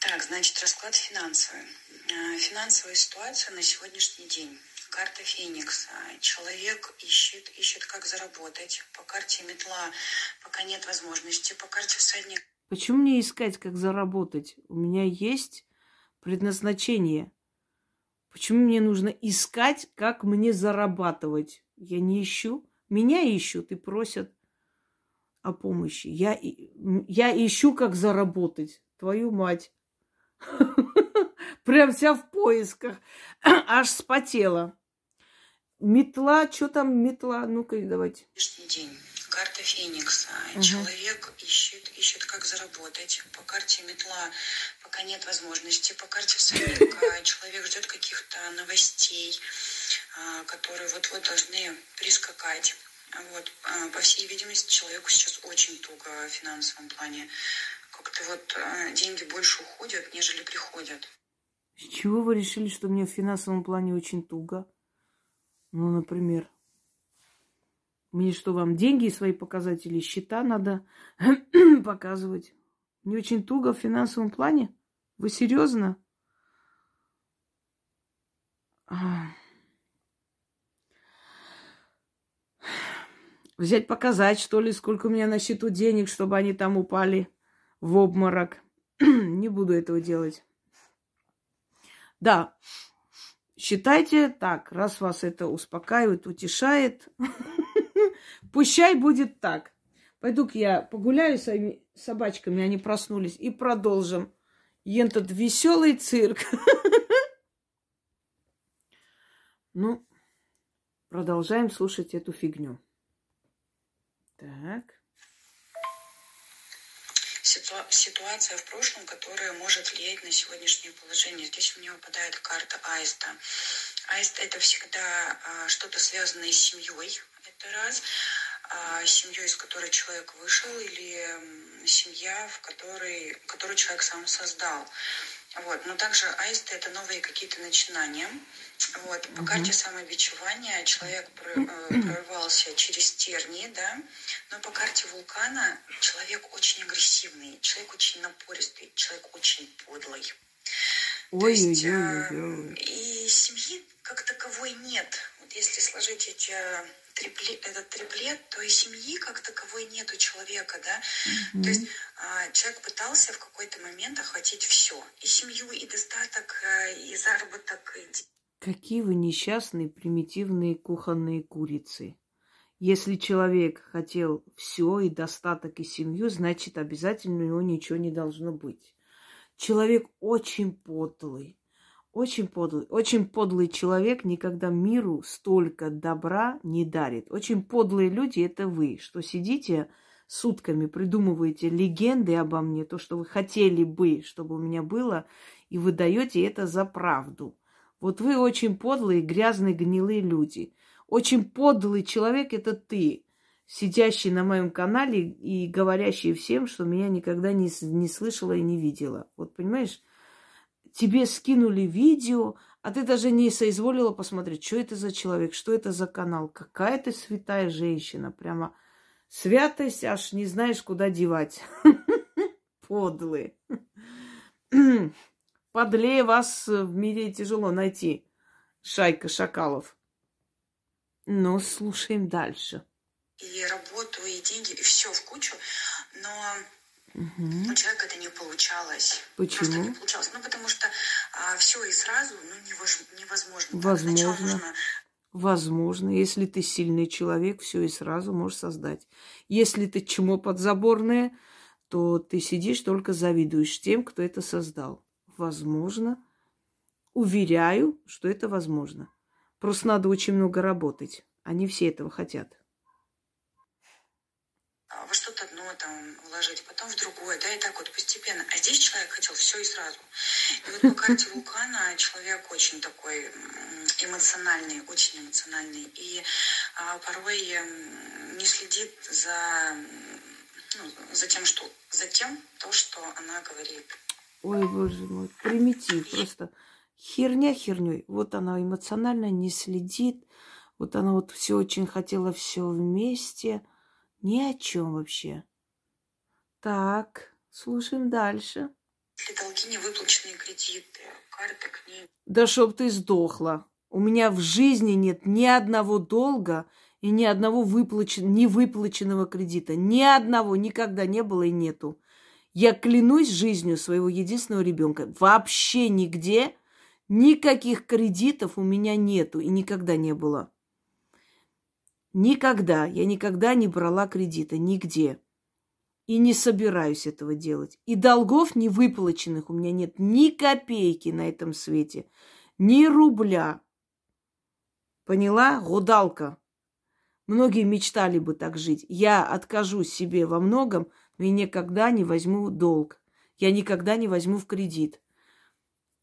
D: Так, значит, расклад финансовый. А, финансовая ситуация на сегодняшний день. Карта Феникса. Человек ищет, ищет, как заработать. По карте метла пока нет возможности. По карте всадник.
A: Почему мне искать, как заработать? У меня есть предназначение. Почему мне нужно искать, как мне зарабатывать? Я не ищу. Меня ищут и просят о помощи. Я, я ищу, как заработать. Твою мать. Прям вся в поисках. Аж спотела. Метла, что там метла? Ну-ка, давайте.
D: день. Карта Феникса. Угу. Человек ищет, ищет, как заработать. По карте метла пока нет возможности. По карте всадника человек ждет каких-то новостей, а, которые вот-вот должны прискакать. Вот, а, по всей видимости, человеку сейчас очень туго в финансовом плане. Как-то вот а, деньги больше уходят, нежели приходят.
A: С чего вы решили, что мне в финансовом плане очень туго? Ну, например, Мне что, вам деньги свои показатели, счета надо показывать? Не очень туго в финансовом плане? Вы серьезно? Взять показать, что ли, сколько у меня на счету денег, чтобы они там упали в обморок. Не буду этого делать. Да, считайте так, раз вас это успокаивает, утешает, пущай будет так. Пойду-ка я погуляю с своими собачками, они проснулись, и продолжим. Этот веселый цирк. Ну, продолжаем слушать эту фигню. Так.
D: Ситуа- ситуация в прошлом, которая может влиять на сегодняшнее положение. Здесь мне выпадает карта Аиста. Аист это всегда а, что-то связанное с семьей. Это раз. А, семьей, из которой человек вышел, или семья, в которой, которую человек сам создал. Вот. Но также аист это новые какие-то начинания. Вот. По карте самобичевания человек э, прорвался через тернии, да, но по карте вулкана человек очень агрессивный, человек очень напористый, человек очень подлый. То есть, э,
A: Ой-ой-ой.
D: и семьи как таковой нет. Вот если сложить эти э, трипле- этот триплет, то и семьи как таковой нет у человека, да. То есть а, человек пытался в какой-то момент охватить все. И семью, и достаток, э, и заработок, и
A: Какие вы несчастные, примитивные кухонные курицы. Если человек хотел все и достаток, и семью, значит, обязательно у него ничего не должно быть. Человек очень подлый. Очень подлый. Очень подлый человек никогда миру столько добра не дарит. Очень подлые люди – это вы, что сидите сутками, придумываете легенды обо мне, то, что вы хотели бы, чтобы у меня было, и выдаете это за правду. Вот вы очень подлые, грязные, гнилые люди. Очень подлый человек – это ты, сидящий на моем канале и говорящий всем, что меня никогда не, не слышала и не видела. Вот понимаешь, тебе скинули видео, а ты даже не соизволила посмотреть, что это за человек, что это за канал. Какая ты святая женщина, прямо святость, аж не знаешь, куда девать. Подлые. Подлее вас в мире тяжело найти, шайка шакалов. Ну, слушаем дальше.
D: и работу, и деньги, и все в кучу. Но
A: Мгм.
D: у человека это не получалось. Просто
A: Почему?
D: не получалось. Ну, потому что все и сразу ну, невозможно.
A: Возможно.
D: нужно
A: Возможно, если ты сильный человек, все и сразу можешь создать. Если ты чмо подзаборное, то ты сидишь только завидуешь тем, кто это создал. Возможно. Уверяю, что это возможно. Просто надо очень много работать. Они все этого хотят.
D: а, во что-то одно там вложить, потом в другое, да, и так вот постепенно. А здесь человек хотел все и сразу. И вот по карте вулкана человек очень такой эмоциональный, очень эмоциональный. И а, порой не следит за, ну, за тем, что за тем, то, что она говорит.
A: Ой, боже мой, примитив, просто херня херней. Вот она эмоционально не следит, вот она вот все очень хотела все вместе, ни о чем вообще. Так, слушаем дальше.
D: Если долги не выплаченные кредиты, карты книги.
A: Да чтоб ты сдохла. У меня в жизни нет ни одного долга и ни одного выплачен... невыплаченного кредита. Ни одного никогда не было и нету. Я клянусь жизнью своего единственного ребенка. Вообще нигде никаких кредитов у меня нету и никогда не было. Никогда. Я никогда не брала кредита. Нигде. И не собираюсь этого делать. И долгов невыплаченных у меня нет ни копейки на этом свете. Ни рубля. Поняла? Гудалка. Многие мечтали бы так жить. Я откажусь себе во многом, но я никогда не возьму долг. Я никогда не возьму в кредит.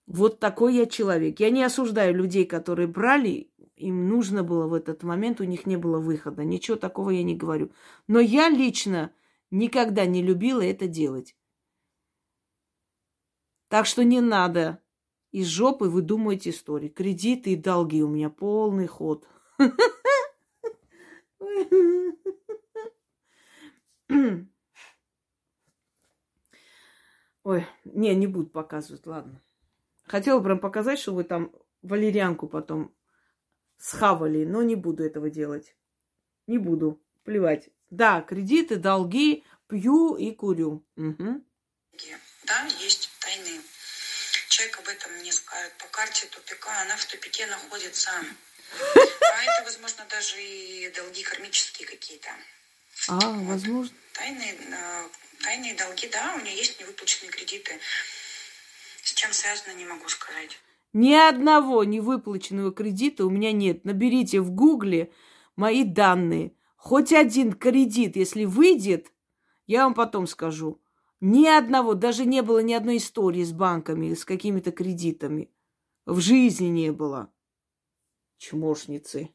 A: Вот такой я человек. Я не осуждаю людей, которые брали, им нужно было в этот момент, у них не было выхода. Ничего такого я не говорю. Но я лично никогда не любила это делать. Так что не надо из жопы выдумывать истории. Кредиты и долги у меня полный ход. Ой, не, не буду показывать, ладно. Хотела прям показать, что вы там валерьянку потом схавали, но не буду этого делать. Не буду. Плевать. Да, кредиты, долги, пью и курю. Угу.
D: Да, есть тайны. Человек об этом не скажет. По карте тупика она в тупике находится. А это, возможно, даже и долги кармические какие-то.
A: А, вот. возможно.
D: Тайные, э, тайные долги, да, у нее есть невыплаченные кредиты. С чем связано, не могу сказать.
A: Ни одного невыплаченного кредита у меня нет. Наберите в гугле мои данные. Хоть один кредит, если выйдет, я вам потом скажу. Ни одного, даже не было ни одной истории с банками, с какими-то кредитами. В жизни не было. Чмошницы.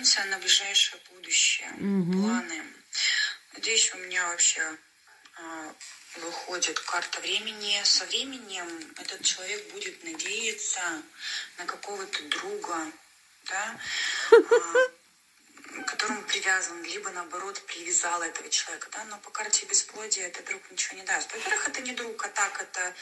D: Тенденция на ближайшее будущее. Угу. Планы. Здесь у меня вообще э, выходит карта времени. Со временем этот человек будет надеяться на какого-то друга, да, к которому привязан, либо наоборот привязал этого человека, да, но по карте бесплодия этот друг ничего не даст. Во-первых, это не друг, а так это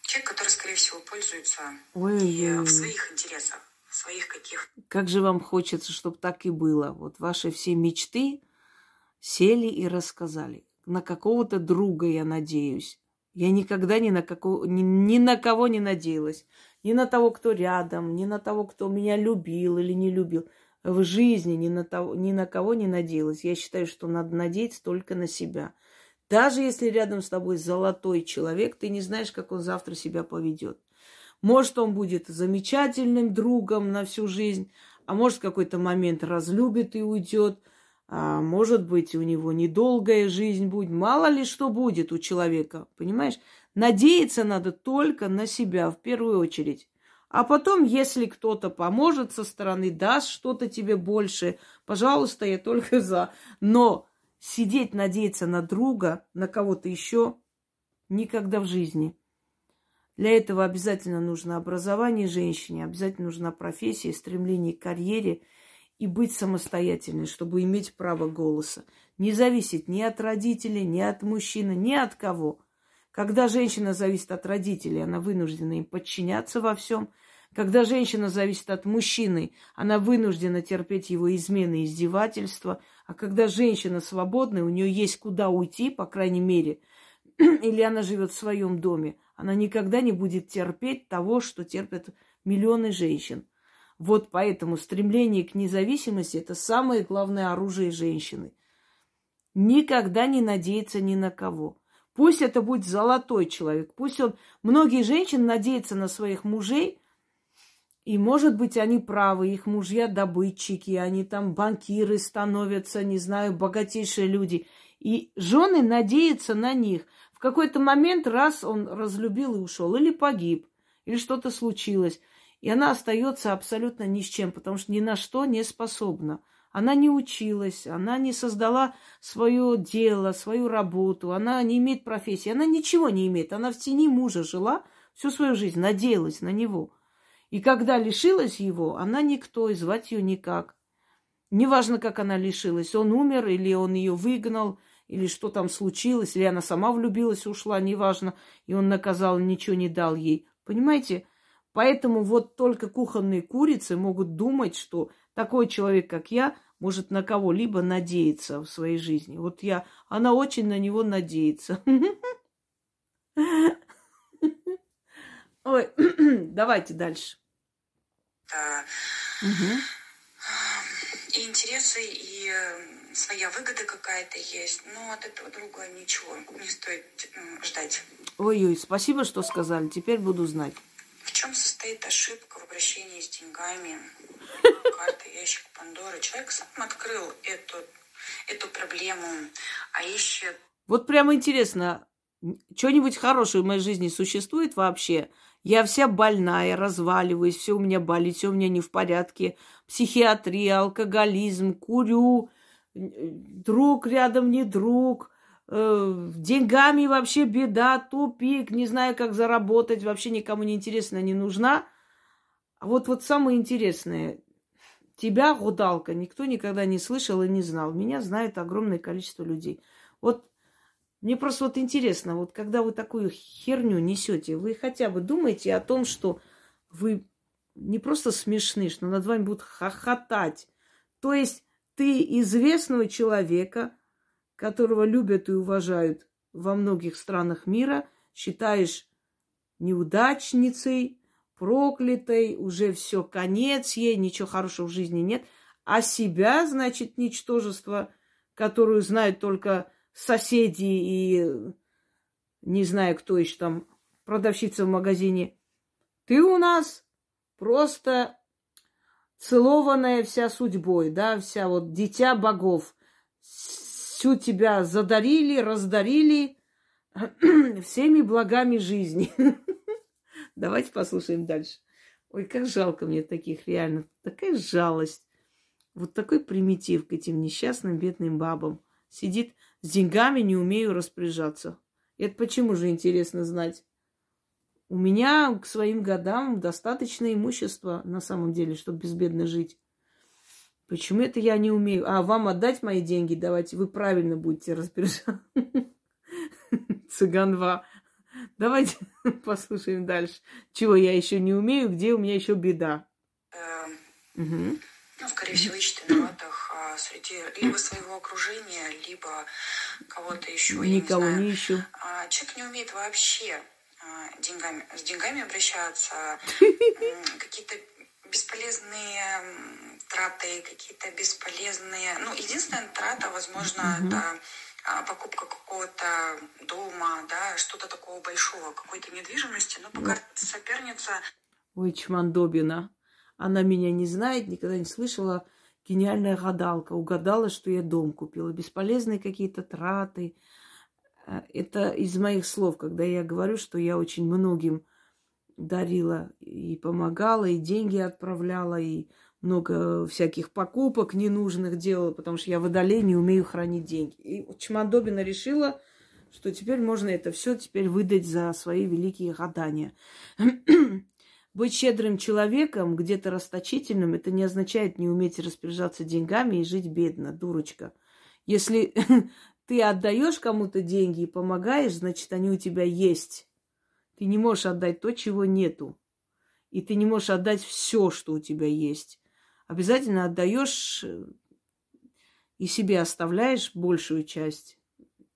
D: человек, который, скорее всего, пользуется Ой, и в своих интересах, своих каких.
A: Как же вам хочется, чтобы так и было. Вот ваши все мечты сели и рассказали. На какого-то друга я надеюсь. Я никогда ни на, какого, ни, ни на кого не надеялась ни на того, кто рядом, ни на того, кто меня любил или не любил. В жизни ни на, того, ни на кого не надеялась. Я считаю, что надо надеяться только на себя. Даже если рядом с тобой золотой человек, ты не знаешь, как он завтра себя поведет. Может, он будет замечательным другом на всю жизнь, а может, в какой-то момент разлюбит и уйдет. А может быть, у него недолгая жизнь будет. Мало ли что будет у человека, понимаешь? Надеяться надо только на себя в первую очередь. А потом, если кто-то поможет со стороны, даст что-то тебе больше, пожалуйста, я только за. Но сидеть, надеяться на друга, на кого-то еще, никогда в жизни. Для этого обязательно нужно образование женщине, обязательно нужна профессия, стремление к карьере и быть самостоятельной, чтобы иметь право голоса. Не зависеть ни от родителей, ни от мужчины, ни от кого – когда женщина зависит от родителей, она вынуждена им подчиняться во всем. Когда женщина зависит от мужчины, она вынуждена терпеть его измены и издевательства. А когда женщина свободная, у нее есть куда уйти, по крайней мере, или она живет в своем доме, она никогда не будет терпеть того, что терпят миллионы женщин. Вот поэтому стремление к независимости – это самое главное оружие женщины. Никогда не надеяться ни на кого. Пусть это будет золотой человек. Пусть он... Многие женщины надеются на своих мужей, и, может быть, они правы, их мужья добытчики, они там банкиры становятся, не знаю, богатейшие люди. И жены надеются на них. В какой-то момент раз он разлюбил и ушел, или погиб, или что-то случилось. И она остается абсолютно ни с чем, потому что ни на что не способна. Она не училась, она не создала свое дело, свою работу, она не имеет профессии, она ничего не имеет. Она в тени мужа жила всю свою жизнь, надеялась на него. И когда лишилась его, она никто, и звать ее никак. Неважно, как она лишилась, он умер, или он ее выгнал, или что там случилось, или она сама влюбилась, ушла, неважно, и он наказал, ничего не дал ей. Понимаете? Поэтому вот только кухонные курицы могут думать, что такой человек, как я, может на кого-либо надеяться в своей жизни. Вот я, она очень на него надеется. Ой, давайте дальше.
D: И интересы, и э, своя выгода какая-то есть. Но от этого друга ничего не стоит ждать.
A: Ой-ой, спасибо, что сказали. Теперь буду знать.
D: В чем состоит ошибка в обращении с деньгами? карта ящик Пандоры. Человек сам открыл эту, эту проблему, а ищет...
A: Вот прямо интересно, что-нибудь хорошее в моей жизни существует вообще? Я вся больная, разваливаюсь, все у меня болит, все у меня не в порядке. Психиатрия, алкоголизм, курю, друг рядом не друг, э, деньгами вообще беда, тупик, не знаю, как заработать, вообще никому не интересно, не нужна. А вот, вот самое интересное, тебя, гадалка, никто никогда не слышал и не знал. Меня знает огромное количество людей. Вот мне просто вот интересно, вот когда вы такую херню несете, вы хотя бы думаете о том, что вы не просто смешны, что над вами будут хохотать. То есть ты известного человека, которого любят и уважают во многих странах мира, считаешь неудачницей, проклятой, уже все, конец ей, ничего хорошего в жизни нет. А себя, значит, ничтожество, которую знают только соседи и не знаю, кто еще там, продавщица в магазине. Ты у нас просто целованная вся судьбой, да, вся вот дитя богов. Всю тебя задарили, раздарили всеми благами жизни. Давайте послушаем дальше. Ой, как жалко мне таких, реально. Такая жалость. Вот такой примитив к этим несчастным бедным бабам. Сидит с деньгами, не умею распоряжаться. Это почему же интересно знать? У меня к своим годам достаточно имущества на самом деле, чтобы безбедно жить. Почему это я не умею? А вам отдать мои деньги? Давайте, вы правильно будете разбираться. Цыган 2. Давайте послушаем дальше. Чего я еще не умею, где у меня еще беда.
D: Эм, ну, скорее всего, ищет виноватых а, среди либо своего окружения, либо кого-то еще.
A: Никого не, ищу.
D: А, человек не умеет вообще деньгами, с деньгами обращаться, какие-то бесполезные траты, какие-то бесполезные... Ну, единственная трата, возможно, mm-hmm. это а, покупка какого-то дома, да, что-то такого большого, какой-то недвижимости. Но пока соперница...
A: Ой, Чмандобина. Она меня не знает, никогда не слышала. Гениальная гадалка. Угадала, что я дом купила. Бесполезные какие-то траты, это из моих слов, когда я говорю, что я очень многим дарила и помогала, и деньги отправляла, и много всяких покупок ненужных делала, потому что я водолей не умею хранить деньги. И Чмандобина решила, что теперь можно это все теперь выдать за свои великие гадания. Быть щедрым человеком, где-то расточительным, это не означает не уметь распоряжаться деньгами и жить бедно, дурочка. Если ты отдаешь кому-то деньги и помогаешь, значит, они у тебя есть. Ты не можешь отдать то, чего нету. И ты не можешь отдать все, что у тебя есть. Обязательно отдаешь э, и себе оставляешь большую часть.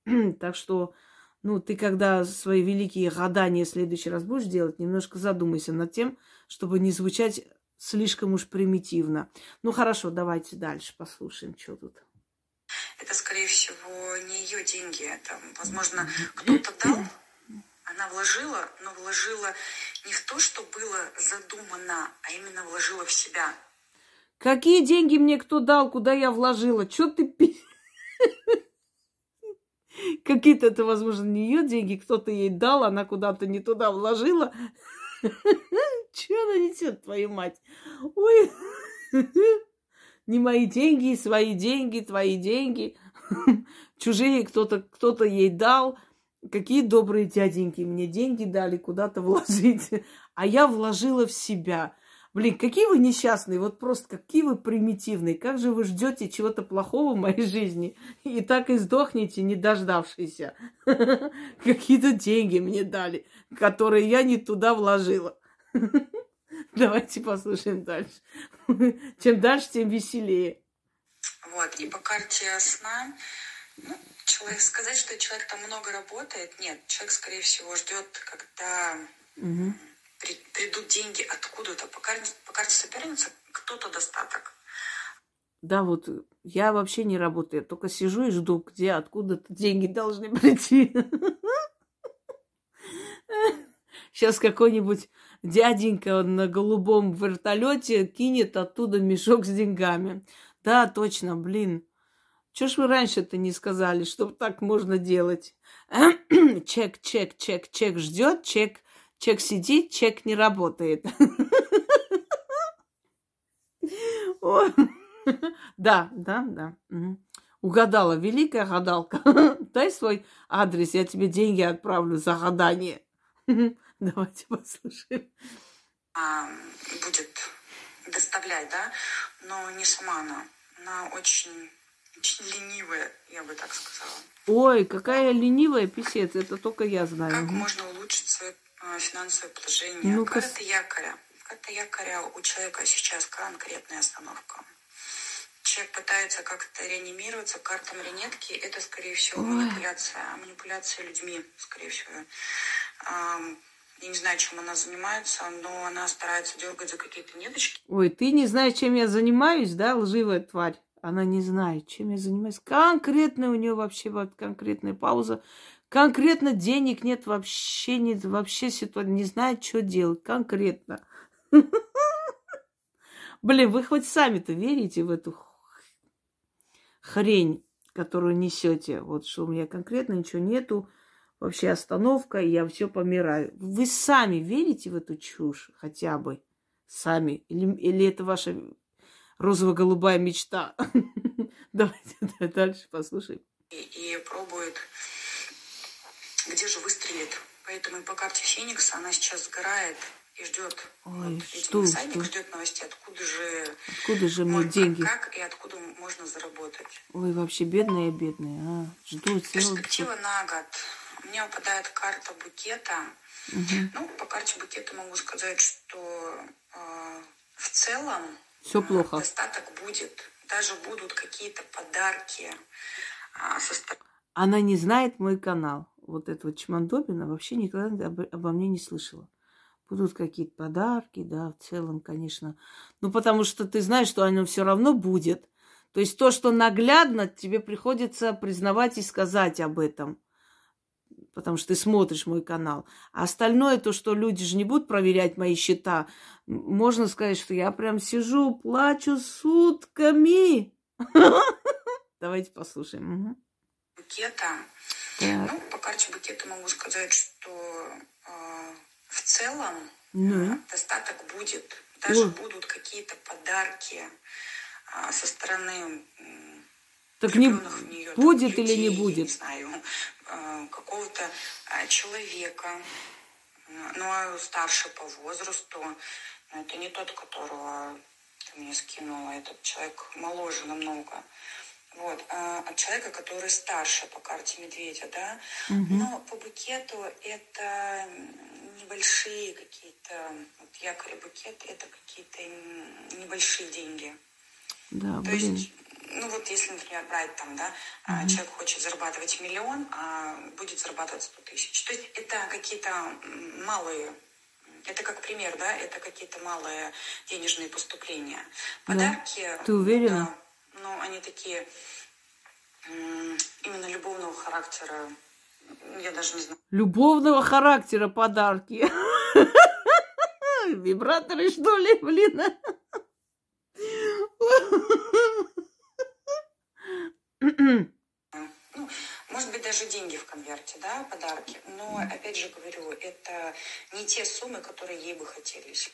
A: так что, ну, ты когда свои великие гадания в следующий раз будешь делать, немножко задумайся над тем, чтобы не звучать слишком уж примитивно. Ну, хорошо, давайте дальше послушаем, что тут
D: это, скорее всего, не ее деньги. Это, возможно, кто-то дал, она вложила, но вложила не в то, что было задумано, а именно вложила в себя.
A: Какие деньги мне кто дал, куда я вложила? Что ты Какие-то это, возможно, не ее деньги, кто-то ей дал, она куда-то не туда вложила. Че она несет, твою мать? Ой. Не мои деньги, свои деньги, твои деньги. Чужие кто-то кто то ей дал. Какие добрые дяденьки мне деньги дали куда-то вложить. А я вложила в себя. Блин, какие вы несчастные, вот просто какие вы примитивные. Как же вы ждете чего-то плохого в моей жизни и так и сдохнете, не дождавшись. Какие-то деньги мне дали, которые я не туда вложила. Давайте послушаем дальше. Чем дальше, тем веселее.
D: Вот, и по карте сна, ну, человек, сказать, что человек там много работает, нет. Человек, скорее всего, ждет, когда угу. при, придут деньги откуда-то. По карте, по карте соперницы кто-то достаток.
A: Да, вот я вообще не работаю, я только сижу и жду, где откуда-то деньги должны прийти. Сейчас какой-нибудь дяденька на голубом вертолете кинет оттуда мешок с деньгами. Да, точно, блин. Чего ж вы раньше-то не сказали, что так можно делать? чек, чек, чек, чек ждет, чек, чек сидит, чек не работает. Да, да, да. Угадала, великая гадалка. Дай свой адрес, я тебе деньги отправлю за гадание. Давайте послушаем.
D: А, будет доставлять, да, но не сама она. Очень, очень ленивая, я бы так сказала.
A: Ой, какая ленивая писец, это только я знаю.
D: Как можно улучшить свое э, финансовое положение?
A: Ну-ка,
D: Карта якоря. Карта якоря у человека сейчас конкретная остановка. Человек пытается как-то реанимироваться, карта марионетки. Это, скорее всего,
A: Ой.
D: манипуляция. Манипуляция людьми, скорее всего. Я не знаю, чем она занимается, но она старается дергать за какие-то ниточки.
A: Ой, ты не знаешь, чем я занимаюсь, да, лживая тварь? Она не знает, чем я занимаюсь. Конкретно у нее вообще вот конкретная пауза. Конкретно денег нет вообще, нет вообще ситуация, не знает, что делать. Конкретно. Блин, вы хоть сами-то верите в эту хрень, которую несете? Вот что у меня конкретно ничего нету. Вообще остановка, и я все помираю. Вы сами верите в эту чушь хотя бы? Сами? Или, или это ваша розово-голубая мечта? Давайте да, дальше послушаем.
D: и, и пробует, где же выстрелит. Поэтому по карте Феникса она сейчас сгорает и ждет.
A: Ой,
D: вот, всадник
A: жду.
D: ждет новостей, откуда же
A: Откуда же мне
D: мо-
A: деньги?
D: как и откуда можно заработать.
A: Ой, вообще бедная, бедная. А, жду целый...
D: Перспектива на год. У меня выпадает карта букета.
A: Мгм.
D: Ну, по карте букета могу сказать, что э, в целом
A: Все
D: э,
A: плохо.
D: достаток будет. Даже будут какие-то подарки а, со
A: Она не знает мой канал. Вот эта вот Чмандобина вообще никогда об- обо мне не слышала. Будут какие-то подарки, да, в целом, конечно. Ну, потому что ты знаешь, что оно все равно будет. То есть то, что наглядно, тебе приходится признавать и сказать об этом. Потому что ты смотришь мой канал. А остальное, то, что люди же не будут проверять мои счета, можно сказать, что я прям сижу, плачу сутками. Давайте послушаем.
D: Букета. Ну, по карте букета могу сказать, что э, в целом
A: Ну.
D: э, достаток будет. Даже будут какие-то подарки а, со стороны
A: Так не
D: неё, там,
A: будет или не будет?
D: Не знаю, э, какого-то а, человека, э, ну, а старше по возрасту. Но это не тот, которого ты мне скинула. Этот человек моложе намного. Вот, а, от человека, который старше по карте медведя, да.
A: Мгм.
D: Но по букету это небольшие какие-то, вот якорь букет, это какие-то небольшие деньги.
A: Да,
D: То
A: блин.
D: есть, ну вот если, например, брать там, да, а, человек хочет зарабатывать миллион, а будет зарабатывать 100 тысяч. То есть это какие-то малые, это как пример, да, это какие-то малые денежные поступления.
A: Да.
D: Подарки.
A: Ты уверена?
D: Да, ну, они такие именно любовного характера. Я даже не знаю.
A: Любовного характера подарки. Вибраторы, что ли, блин?
D: Ну, может быть, даже деньги в конверте, да, подарки. Но, опять же говорю, это не те суммы, которые ей бы хотелись.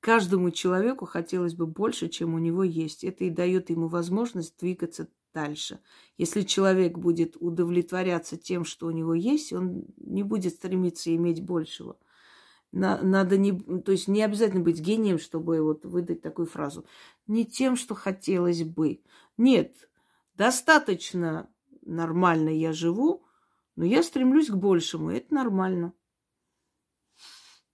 A: Каждому человеку хотелось бы больше, чем у него есть. Это и дает ему возможность двигаться дальше. Если человек будет удовлетворяться тем, что у него есть, он не будет стремиться иметь большего. На- Надо не, то есть не обязательно быть гением, чтобы вот выдать такую фразу. Не тем, что хотелось бы. Нет, достаточно нормально я живу, но я стремлюсь к большему. Это нормально.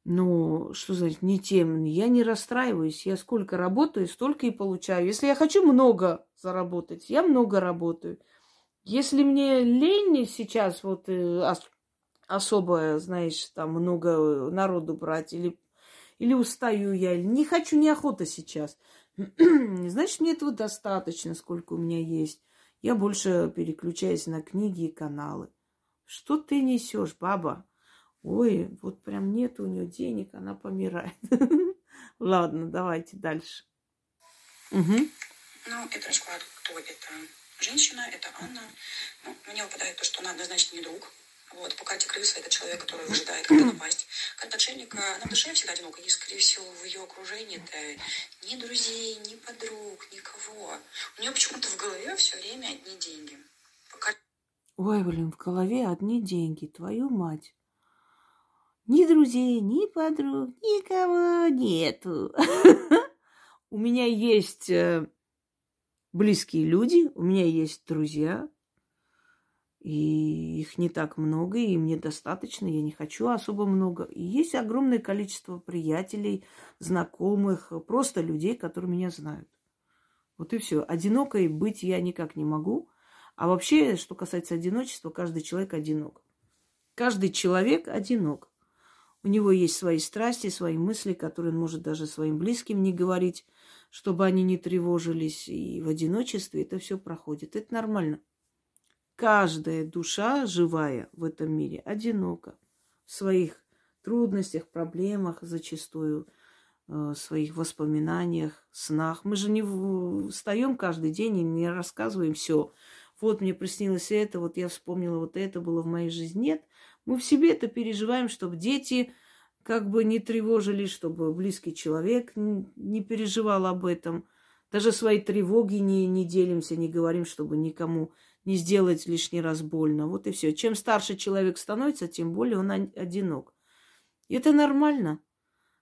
A: Но что значит не тем? Я не расстраиваюсь. Я сколько работаю, столько и получаю. Если я хочу много заработать, я много работаю. Если мне лень сейчас вот э, ос- особо, знаешь, там много народу брать, или, или устаю я, или не хочу, неохота сейчас, значит, мне этого достаточно, сколько у меня есть. Я больше переключаюсь на книги и каналы. Что ты несешь, баба? Ой, вот прям нет у нее денег, она помирает. Ладно, давайте дальше. Мгм.
D: Ну, это расклад, кто это? Женщина, это Анна. Ну, мне выпадает то, что она однозначно не друг. Вот, по карте крыса это человек, который ожидает, когда напасть. Карта отшельника, она в душе всегда одинока, и, скорее всего, в ее окружении это ни друзей, ни подруг, никого. У нее почему-то в голове все время одни деньги. По карте
A: Ой, блин, в голове одни деньги, твою мать. Ни друзей, ни подруг, никого нету. У меня есть э, близкие люди, у меня есть друзья, и их не так много, и мне достаточно, я не хочу особо много. И есть огромное количество приятелей, знакомых, просто людей, которые меня знают. Вот и все. Одинокой быть я никак не могу. А вообще, что касается одиночества, каждый человек одинок. Каждый человек одинок. У него есть свои страсти, свои мысли, которые он может даже своим близким не говорить, чтобы они не тревожились. И в одиночестве это все проходит. Это нормально. Каждая душа живая в этом мире одинока. В своих трудностях, проблемах зачастую, э, в своих воспоминаниях, снах. Мы же не встаем каждый день и не рассказываем все. Вот мне приснилось это, вот я вспомнила вот это было в моей жизни. Нет, мы в себе это переживаем, чтобы дети как бы не тревожились, чтобы близкий человек не переживал об этом. Даже свои тревоги не, не делимся, не говорим, чтобы никому не сделать лишний раз больно. Вот и все. Чем старше человек становится, тем более он одинок. И это нормально.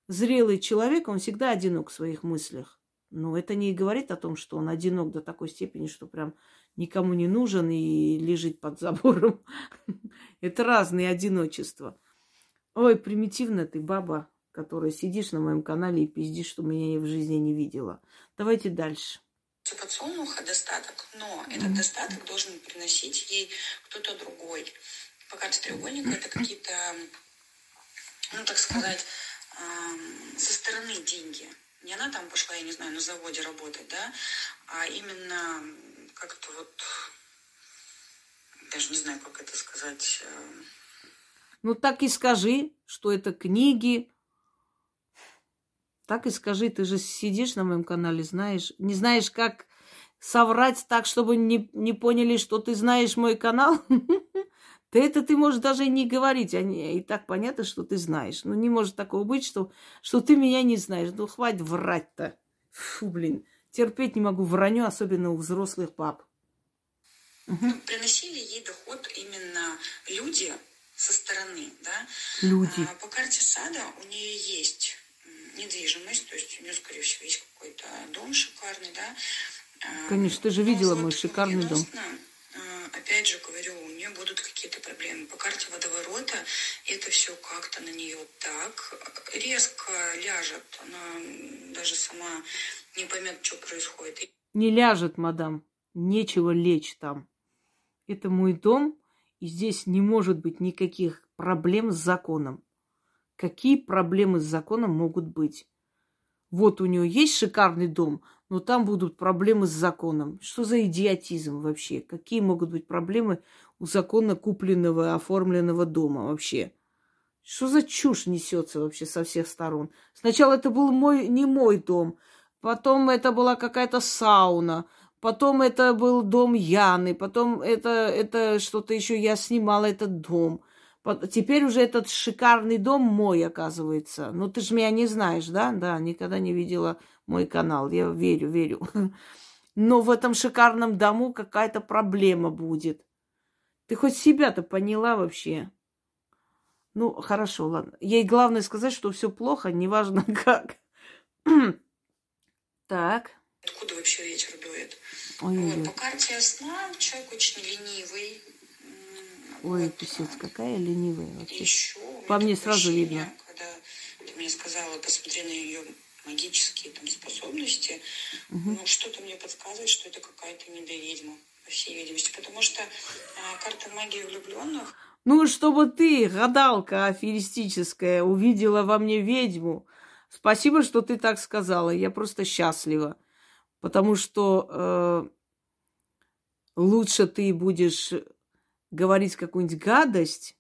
A: Зрелый человек, он всегда одинок в своих мыслях. Но это не говорит о том, что он одинок до такой степени, что прям никому не нужен и лежит под забором. Это разные одиночества. Ой, примитивно ты, баба, которая сидишь на моем канале и пиздишь, что меня в жизни не видела. Давайте дальше.
D: У подсолнуха достаток, но этот достаток должен приносить ей кто-то другой. По карте треугольника это какие-то, ну так сказать, со стороны деньги. Не она там пошла, я не знаю, на заводе работать, да, а именно как-то вот, даже не знаю, как это сказать. Э,
A: ну, так и скажи, что это книги. Так и скажи, ты же сидишь на моем канале, знаешь. Не знаешь, как соврать так, чтобы не, не поняли, что ты знаешь мой канал? Да это ты можешь даже и не говорить, а не, и так понятно, что ты знаешь. Ну, не может такого быть, что, что ты меня не знаешь. Ну, хватит врать-то. Фу, блин. Терпеть не могу враню, особенно у взрослых пап.
D: Угу. Приносили ей доход именно люди со стороны, да?
A: Люди.
D: А, по карте сада у нее есть недвижимость, то есть у нее, скорее всего, есть какой-то дом шикарный, да?
A: А, Конечно, ты же видела мой шикарный дом.
D: А, опять же говорю, у нее будут какие-то проблемы. По карте водоворота это все как-то на нее так резко ляжет. Она даже сама не поймет, что происходит.
A: Не ляжет, мадам. Нечего лечь там. Это мой дом, и здесь не может быть никаких проблем с законом. Какие проблемы с законом могут быть? Вот у нее есть шикарный дом, но там будут проблемы с законом. Что за идиотизм вообще? Какие могут быть проблемы у законно купленного, оформленного дома вообще? Что за чушь несется вообще со всех сторон? Сначала это был мой, не мой дом, потом это была какая-то сауна, потом это был дом Яны, потом это, это что-то еще я снимала этот дом. Теперь уже этот шикарный дом мой, оказывается. Ну, ты же меня не знаешь, да? Да, никогда не видела мой канал. Я верю, верю. Но в этом шикарном дому какая-то проблема будет. Ты хоть себя-то поняла вообще? Ну, хорошо, ладно. Ей главное сказать, что все плохо, неважно как. так.
D: Откуда вообще ветер дует? Ой, вот, по карте сна человек очень ленивый,
A: Ой, писец, какая ленивая вообще.
D: Еще
A: По мне сразу видно.
D: Когда ты мне сказала, посмотри на ее магические там способности, угу. ну, что-то мне подсказывает, что это какая-то недоведьма, по всей видимости. Потому что а, карта магии влюбленных
A: ну, чтобы ты, гадалка аферистическая, увидела во мне ведьму. Спасибо, что ты так сказала. Я просто счастлива. Потому что э, лучше ты будешь говорить какую-нибудь гадость,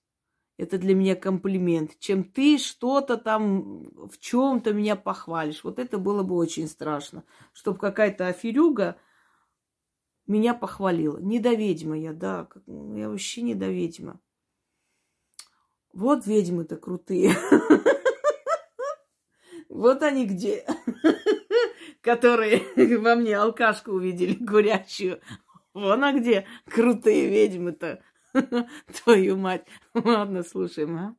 A: это для меня комплимент, чем ты что-то там в чем-то меня похвалишь. Вот это было бы очень страшно, чтобы какая-то аферюга меня похвалила. Недоведьма я, да, я вообще недоведьма. Вот ведьмы-то крутые. Вот они где. Которые во мне алкашку увидели, курящую. Вон а где крутые ведьмы-то. Твою мать. Ладно, слушаем, а?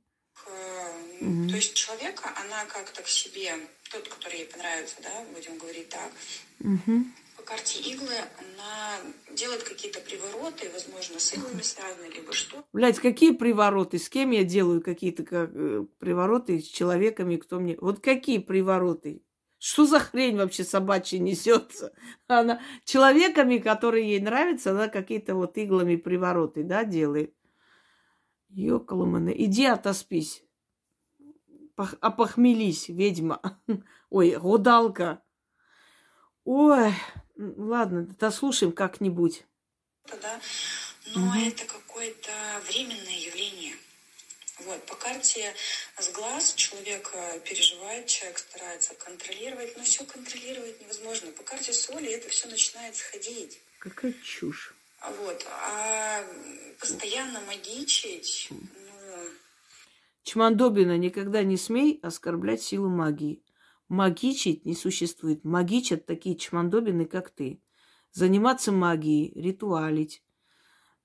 D: То есть человека, она как-то к себе, тот, который ей понравится, да, будем говорить так, по карте иглы она делает какие-то привороты, возможно, с иглами связаны, либо что.
A: Блять, какие привороты? С кем я делаю какие-то как, э, привороты? С человеками, кто мне... Вот какие привороты? Что за хрень вообще собачья несется? Она человеками, которые ей нравятся, она какие-то вот иглами привороты, да, делает. Ёкалуманы, иди отоспись. Пох- опохмелись, ведьма. Ой, гадалка. Ой, ладно, дослушаем как-нибудь.
D: да, но это какое-то временное явление. Вот, по карте с глаз человек э, переживает, человек старается контролировать, но все контролировать невозможно. По карте соли это все начинает сходить.
A: Какая чушь.
D: А Вот, а постоянно магичить, ну,
A: Чмандобина, никогда не смей оскорблять силу магии. Магичить не существует. Магичат такие чмандобины, как ты. Заниматься магией, ритуалить,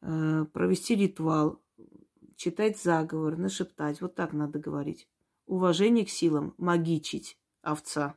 A: э, провести ритуал, читать заговор, нашептать. Вот так надо говорить. Уважение к силам. Магичить. Овца.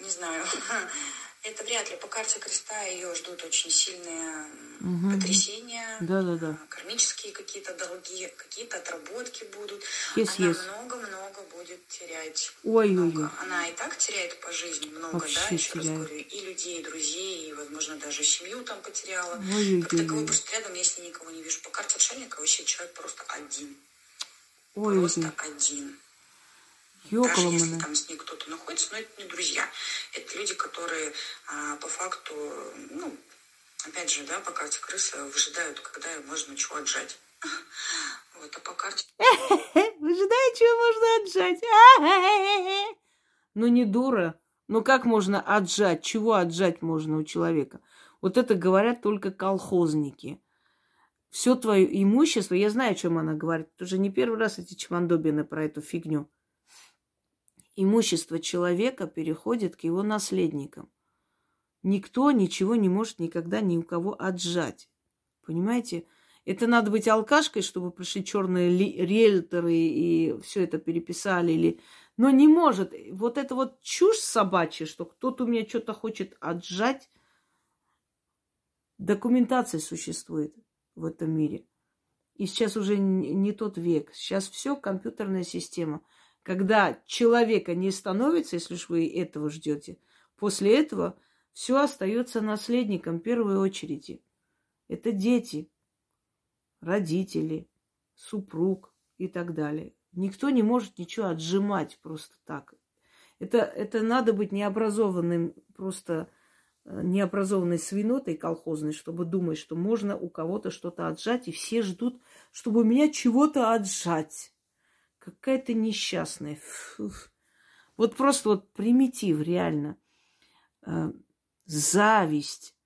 D: не знаю, это вряд ли. По карте креста ее ждут очень сильные
A: Мгм.
D: потрясения,
A: Да-да-да.
D: а, кармические какие-то долги, какие-то отработки будут.
A: Yes,
D: Она
A: yes.
D: много-много будет терять.
A: Ой-ой-ой.
D: Много. Она и так теряет по жизни много,
A: Вообще
D: да, еще раз
A: теряет.
D: говорю, и людей, и друзей, и, возможно, даже семью там потеряла.
A: Ой-ой-ой.
D: Как таковой просто рядом, если никого не вижу. По карте отшельника вообще человек просто один.
A: Ой-ой-ой.
D: Просто один. Даже если там с ней кто-то находится, но это не друзья. Это люди, которые а, по факту, ну, опять же, да, по карте крысы выжидают, когда можно чего отжать. Вот, а по карте
A: Выжидай, чего можно отжать. Ну не дура. Ну как можно отжать? Чего отжать можно у человека? Вот это говорят только колхозники. Все твое имущество, я знаю, о чем она говорит. Это уже не первый раз эти чмандобины про эту фигню. Имущество человека переходит к его наследникам. Никто ничего не может никогда ни у кого отжать. Понимаете? Это надо быть алкашкой, чтобы пришли черные риэлторы и все это переписали. Или... Но не может. Вот это вот чушь собачья, что кто-то у меня что-то хочет отжать. Документация существует в этом мире. И сейчас уже не тот век. Сейчас все компьютерная система. Когда человека не становится, если уж вы этого ждете, после этого все остается наследником в первой очереди. Это дети, родители, супруг и так далее. Никто не может ничего отжимать просто так. Это, это надо быть необразованным, просто э, необразованной свинотой колхозной, чтобы думать, что можно у кого-то что-то отжать, и все ждут, чтобы у меня чего-то отжать. Какая-то несчастная. Фу. Вот просто вот примитив, реально. Э, Зависть,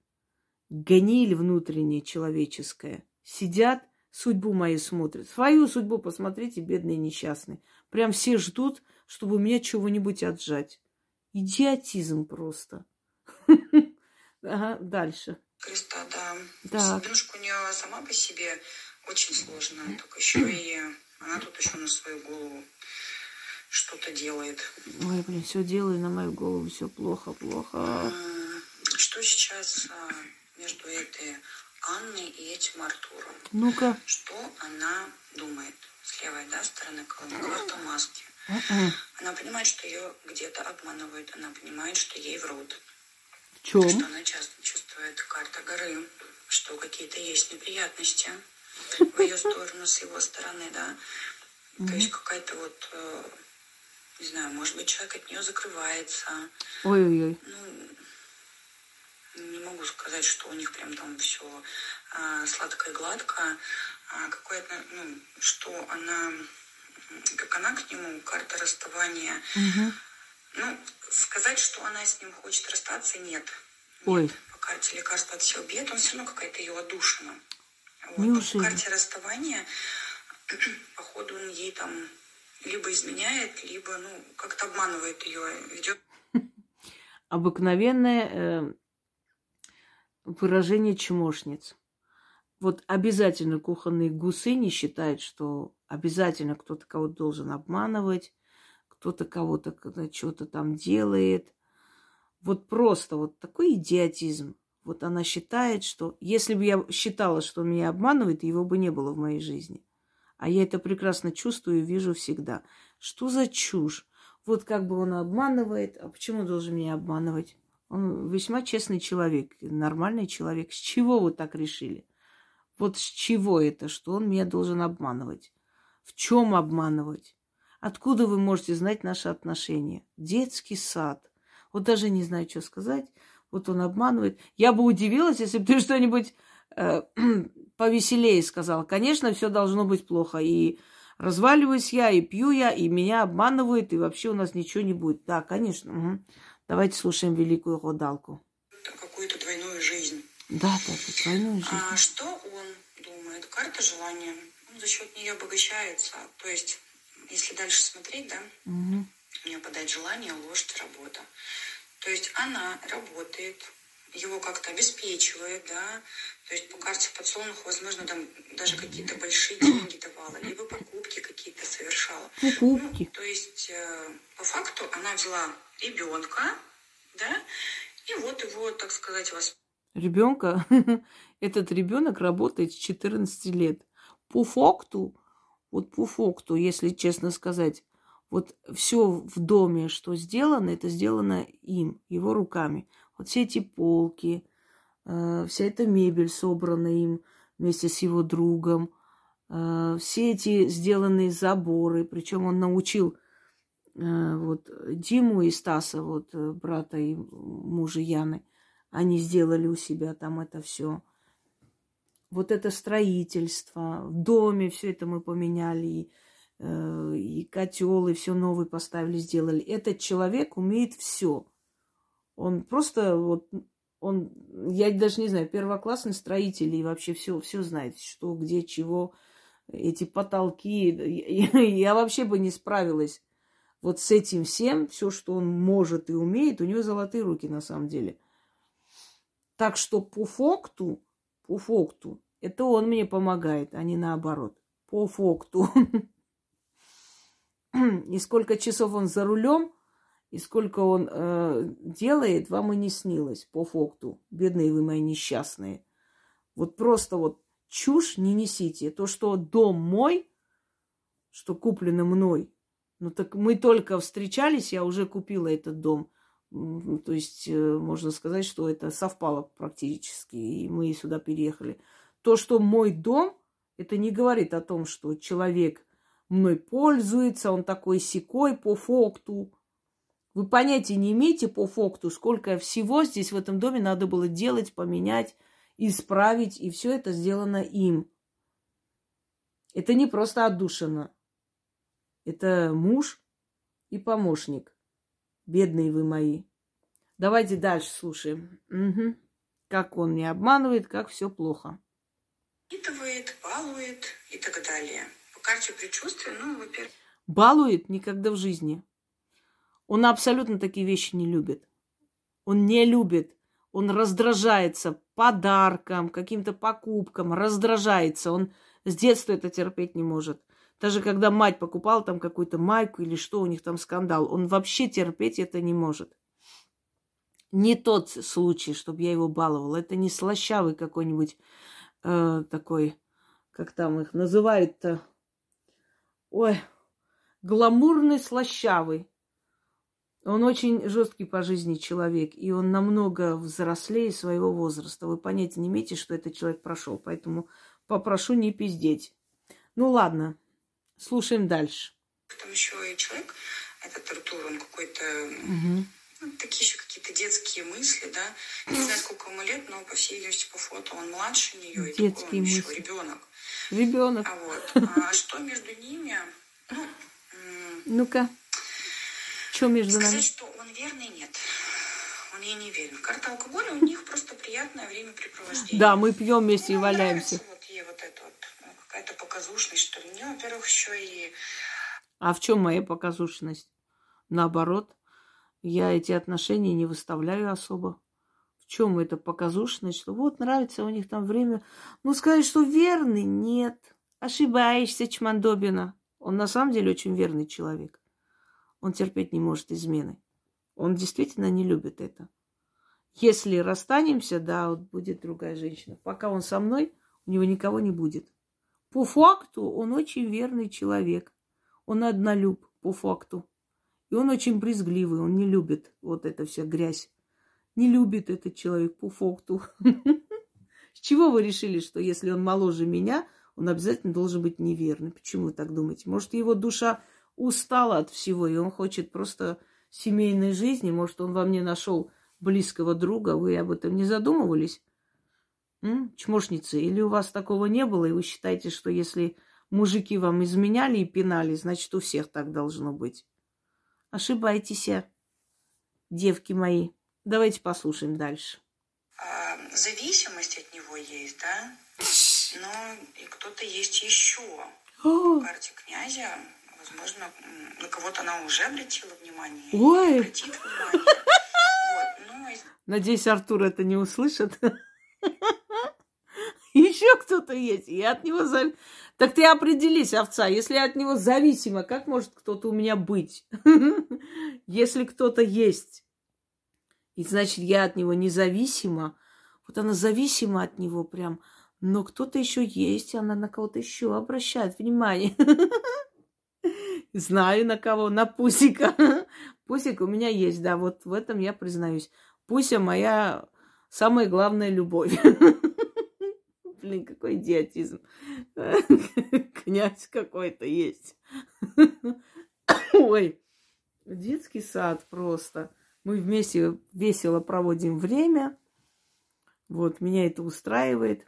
A: гниль внутренняя человеческая. Сидят, судьбу мою смотрят. Свою судьбу посмотрите, бедные несчастные. Прям все ждут, чтобы у меня чего-нибудь отжать. Идиотизм просто. Ага, дальше.
D: креста, да. Судьбинушка у нее сама по себе очень сложная, только еще и она тут еще на свою голову что-то делает.
A: Ой, блин, все делаю на мою голову, все плохо, плохо.
D: Что сейчас а, между этой Анной и этим Артуром?
A: Ну-ка.
D: Что она думает с левой да, стороны колонны? Карта маски.
A: М-м.
D: Она понимает, что ее где-то обманывают. Она понимает, что ей врут.
A: В чем?
D: Что она часто чувствует карта горы, что какие-то есть неприятности в ее сторону, с его стороны, да. То есть какая-то вот, э, не знаю, может быть, человек от нее закрывается.
A: Ой-ой-ой.
D: Ну, не могу сказать, что у них прям там все сладко и гладко. А какое-то, ну, что она, как она к нему, карта расставания. Ну, сказать, что она с ним хочет расстаться, нет.
A: Ой.
D: Нет. По карте лекарства от всех бед, он все равно какая-то ее одушина. Вот.
A: Неужели?
D: По карте расставания, походу, он ей там либо изменяет, либо, ну, как-то обманывает ее, ведет
A: Обыкновенное э, выражение чмошниц. Вот обязательно кухонные гусы не считают, что обязательно кто-то кого-то должен обманывать, кто-то кого-то что-то там делает. Вот просто вот такой идиотизм. Вот она считает, что если бы я считала, что он меня обманывает, его бы не было в моей жизни. А я это прекрасно чувствую и вижу всегда. Что за чушь? Вот как бы он обманывает, а почему должен меня обманывать? Он весьма честный человек, нормальный человек. С чего вы так решили? Вот с чего это, что он меня должен обманывать? В чем обманывать? Откуда вы можете знать наши отношения? Детский сад. Вот даже не знаю, что сказать. Вот он обманывает. Я бы удивилась, если бы ты что-нибудь э, повеселее сказал. Конечно, все должно быть плохо. И разваливаюсь я, и пью я, и меня обманывают, и вообще у нас ничего не будет. Да, конечно. Угу. Давайте слушаем великую гадалку.
D: Какую-то двойную жизнь.
A: Да, да, двойную жизнь.
D: А что он думает? Карта желания. Он за счет нее обогащается. То есть, если дальше смотреть, да,
A: угу.
D: у нее подать желание, лошадь, работа. То есть она работает, его как-то обеспечивает, да, то есть по карте подсолнух, возможно, там даже какие-то большие деньги давала, либо покупки какие-то совершала.
A: Покупки.
D: Ну, то есть э, по факту она взяла ребенка, да, и вот его, так сказать, вас.
A: Ребенка, этот ребенок работает с 14 лет. По факту, вот по факту, если честно сказать, вот все в доме, что сделано, это сделано им, его руками. Вот все эти полки, э, вся эта мебель собрана им вместе с его другом, э, все эти сделанные заборы, причем он научил э, вот Диму и Стаса, вот брата и мужа Яны, они сделали у себя там это все. Вот это строительство, в доме все это мы поменяли, и, и котел, и все новое поставили, сделали. Этот человек умеет все. Он просто вот он, я даже не знаю, первоклассный строитель и вообще все, все знает, что, где, чего, эти потолки. Я вообще бы не справилась вот с этим всем, все, что он может и умеет, у него золотые руки на самом деле. Так что по факту, по факту, это он мне помогает, а не наоборот. По факту. И сколько часов он за рулем, и сколько он э, делает, вам и не снилось по факту. Бедные вы мои несчастные. Вот просто вот чушь не несите. То, что дом мой, что куплено мной, ну так мы только встречались, я уже купила этот дом. То есть э, можно сказать, что это совпало практически, и мы сюда переехали. То, что мой дом, это не говорит о том, что человек мной пользуется, он такой секой по факту. Вы понятия не имеете по факту, сколько всего здесь в этом доме надо было делать, поменять, исправить, и все это сделано им. Это не просто отдушина. Это муж и помощник. Бедные вы мои. Давайте дальше слушаем. Угу. Как он не обманывает, как все плохо.
D: Впитывает, балует и так далее. Карте предчувствия, ну, во-первых...
A: Балует никогда в жизни. Он абсолютно такие вещи не любит. Он не любит. Он раздражается подаркам, каким-то покупкам, раздражается. Он с детства это терпеть не может. Даже когда мать покупала там какую-то майку или что, у них там скандал, он вообще терпеть это не может. Не тот случай, чтобы я его баловала. Это не слащавый какой-нибудь э, такой, как там их называют-то. Ой, гламурный слащавый. Он очень жесткий по жизни человек, и он намного взрослее своего возраста. Вы понятия не имеете, что этот человек прошел, поэтому попрошу не пиздеть. Ну ладно, слушаем дальше.
D: Там еще и человек, этот Артур, он какой-то... Угу. Ну, такие еще какие-то детские мысли, да. Не знаю, сколько ему лет, но, по всей видимости, по фото он младше нее.
A: Детские и такой он мысли.
D: еще ребенок.
A: Ребенок.
D: А вот. А что между ними? Ну,
A: Ну-ка. Что между
D: Сказать,
A: нами?
D: что он верный, нет. Он ей не верен. Карта алкоголя у них просто приятное времяпрепровождение.
A: Да, мы пьем вместе и валяемся.
D: нравится вот ей вот это вот, ну, какая-то показушность, что ли. У нее, во-первых, еще и
A: А в чем моя показушность? Наоборот, я эти отношения не выставляю особо. В чем это показушность, что вот нравится у них там время. Ну, сказать, что верный, нет. Ошибаешься, Чмандобина. Он на самом деле очень верный человек. Он терпеть не может измены. Он действительно не любит это. Если расстанемся, да, вот будет другая женщина. Пока он со мной, у него никого не будет. По факту он очень верный человек. Он однолюб по факту. И он очень брезгливый, он не любит вот это вся грязь. Не любит этот человек по. С чего вы решили, что если он моложе меня, он обязательно должен быть неверный? Почему вы так думаете? Может, его душа устала от всего, и он хочет просто семейной жизни. Может, он во мне нашел близкого друга. Вы об этом не задумывались? Чмошницы, или у вас такого не было, и вы считаете, что если мужики вам изменяли и пинали, значит, у всех так должно быть? Ошибаетесь, девки мои. Давайте послушаем дальше.
D: А, зависимость от него есть, да? Но и кто-то есть еще. В карте князя, возможно, на кого-то она уже обратила внимание.
A: Ой.
D: Обратит внимание. Вот. Ну, и
A: Надеюсь, Артур это не услышит. Еще кто-то есть. Я от него зав... Так ты определись, овца. Если от него зависима, как может кто-то у меня быть? Если кто-то есть, и значит, я от него независима. Вот она зависима от него прям. Но кто-то еще есть, и она на кого-то еще обращает внимание. Знаю на кого, на Пусика. Пусик у меня есть, да, вот в этом я признаюсь. Пуся моя самая главная любовь. Блин, какой идиотизм. Князь какой-то есть. Ой, детский сад просто. Мы вместе весело проводим время. Вот, меня это устраивает.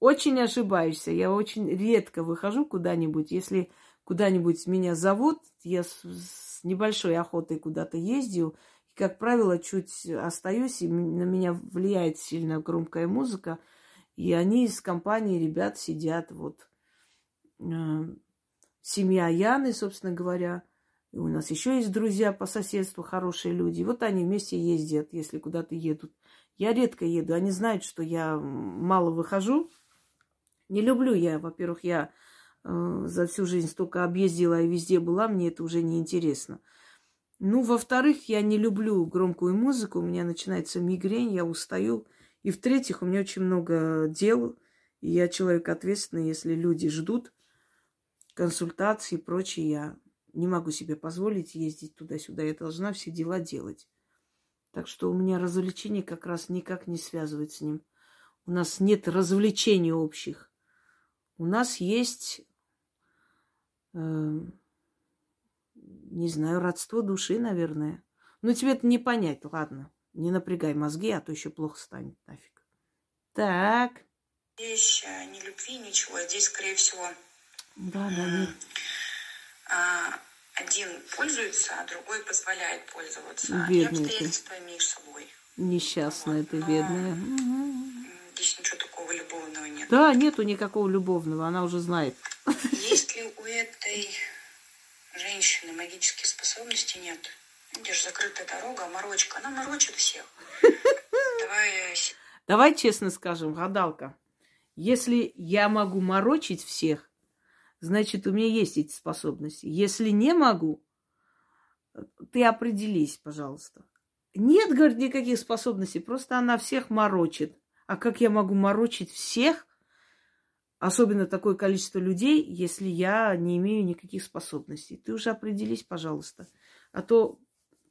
A: Очень ошибаешься. Я очень редко выхожу куда-нибудь. Если куда-нибудь меня зовут, я с, небольшой охотой куда-то ездил. И, как правило, чуть остаюсь, и на меня влияет сильно громкая музыка. И они из компании ребят сидят, вот, э, семья Яны, собственно говоря. И у нас еще есть друзья по соседству, хорошие люди. И вот они вместе ездят, если куда-то едут. Я редко еду. Они знают, что я мало выхожу. Не люблю я, во-первых, я э, за всю жизнь столько объездила и везде была, мне это уже не интересно. Ну, во-вторых, я не люблю громкую музыку, у меня начинается мигрень, я устаю. И в-третьих, у меня очень много дел, и я человек ответственный, если люди ждут консультации и прочее, я не могу себе позволить ездить туда-сюда, я должна все дела делать. Так что у меня развлечения как раз никак не связывают с ним. У нас нет развлечений общих. У нас есть, э, не знаю, родство души, наверное. Но тебе это не понять, ладно. Не напрягай мозги, а то еще плохо станет нафиг. Так.
D: здесь э, ни любви, ничего. Здесь, скорее всего,
A: Да, да, нет.
D: а, один пользуется, а другой позволяет пользоваться. И
A: Бедный ты.
D: обстоятельства имеешь с собой.
A: Несчастная ты,
D: Но-
A: бедная.
D: Здесь ничего такого любовного нет.
A: Да, нету никакого любовного, она уже знает.
D: Есть ли у этой женщины магические способности? Нет. Видишь, закрытая дорога, морочка. Она морочит всех. Давай э,
A: Давай честно скажем, гадалка, если я могу морочить всех, значит, у меня есть эти способности. Если не могу, ты определись, пожалуйста. Нет, говорит, никаких способностей, просто она всех морочит. А как я могу морочить всех, особенно такое количество людей, если я не имею никаких способностей? Ты уже определись, пожалуйста. А то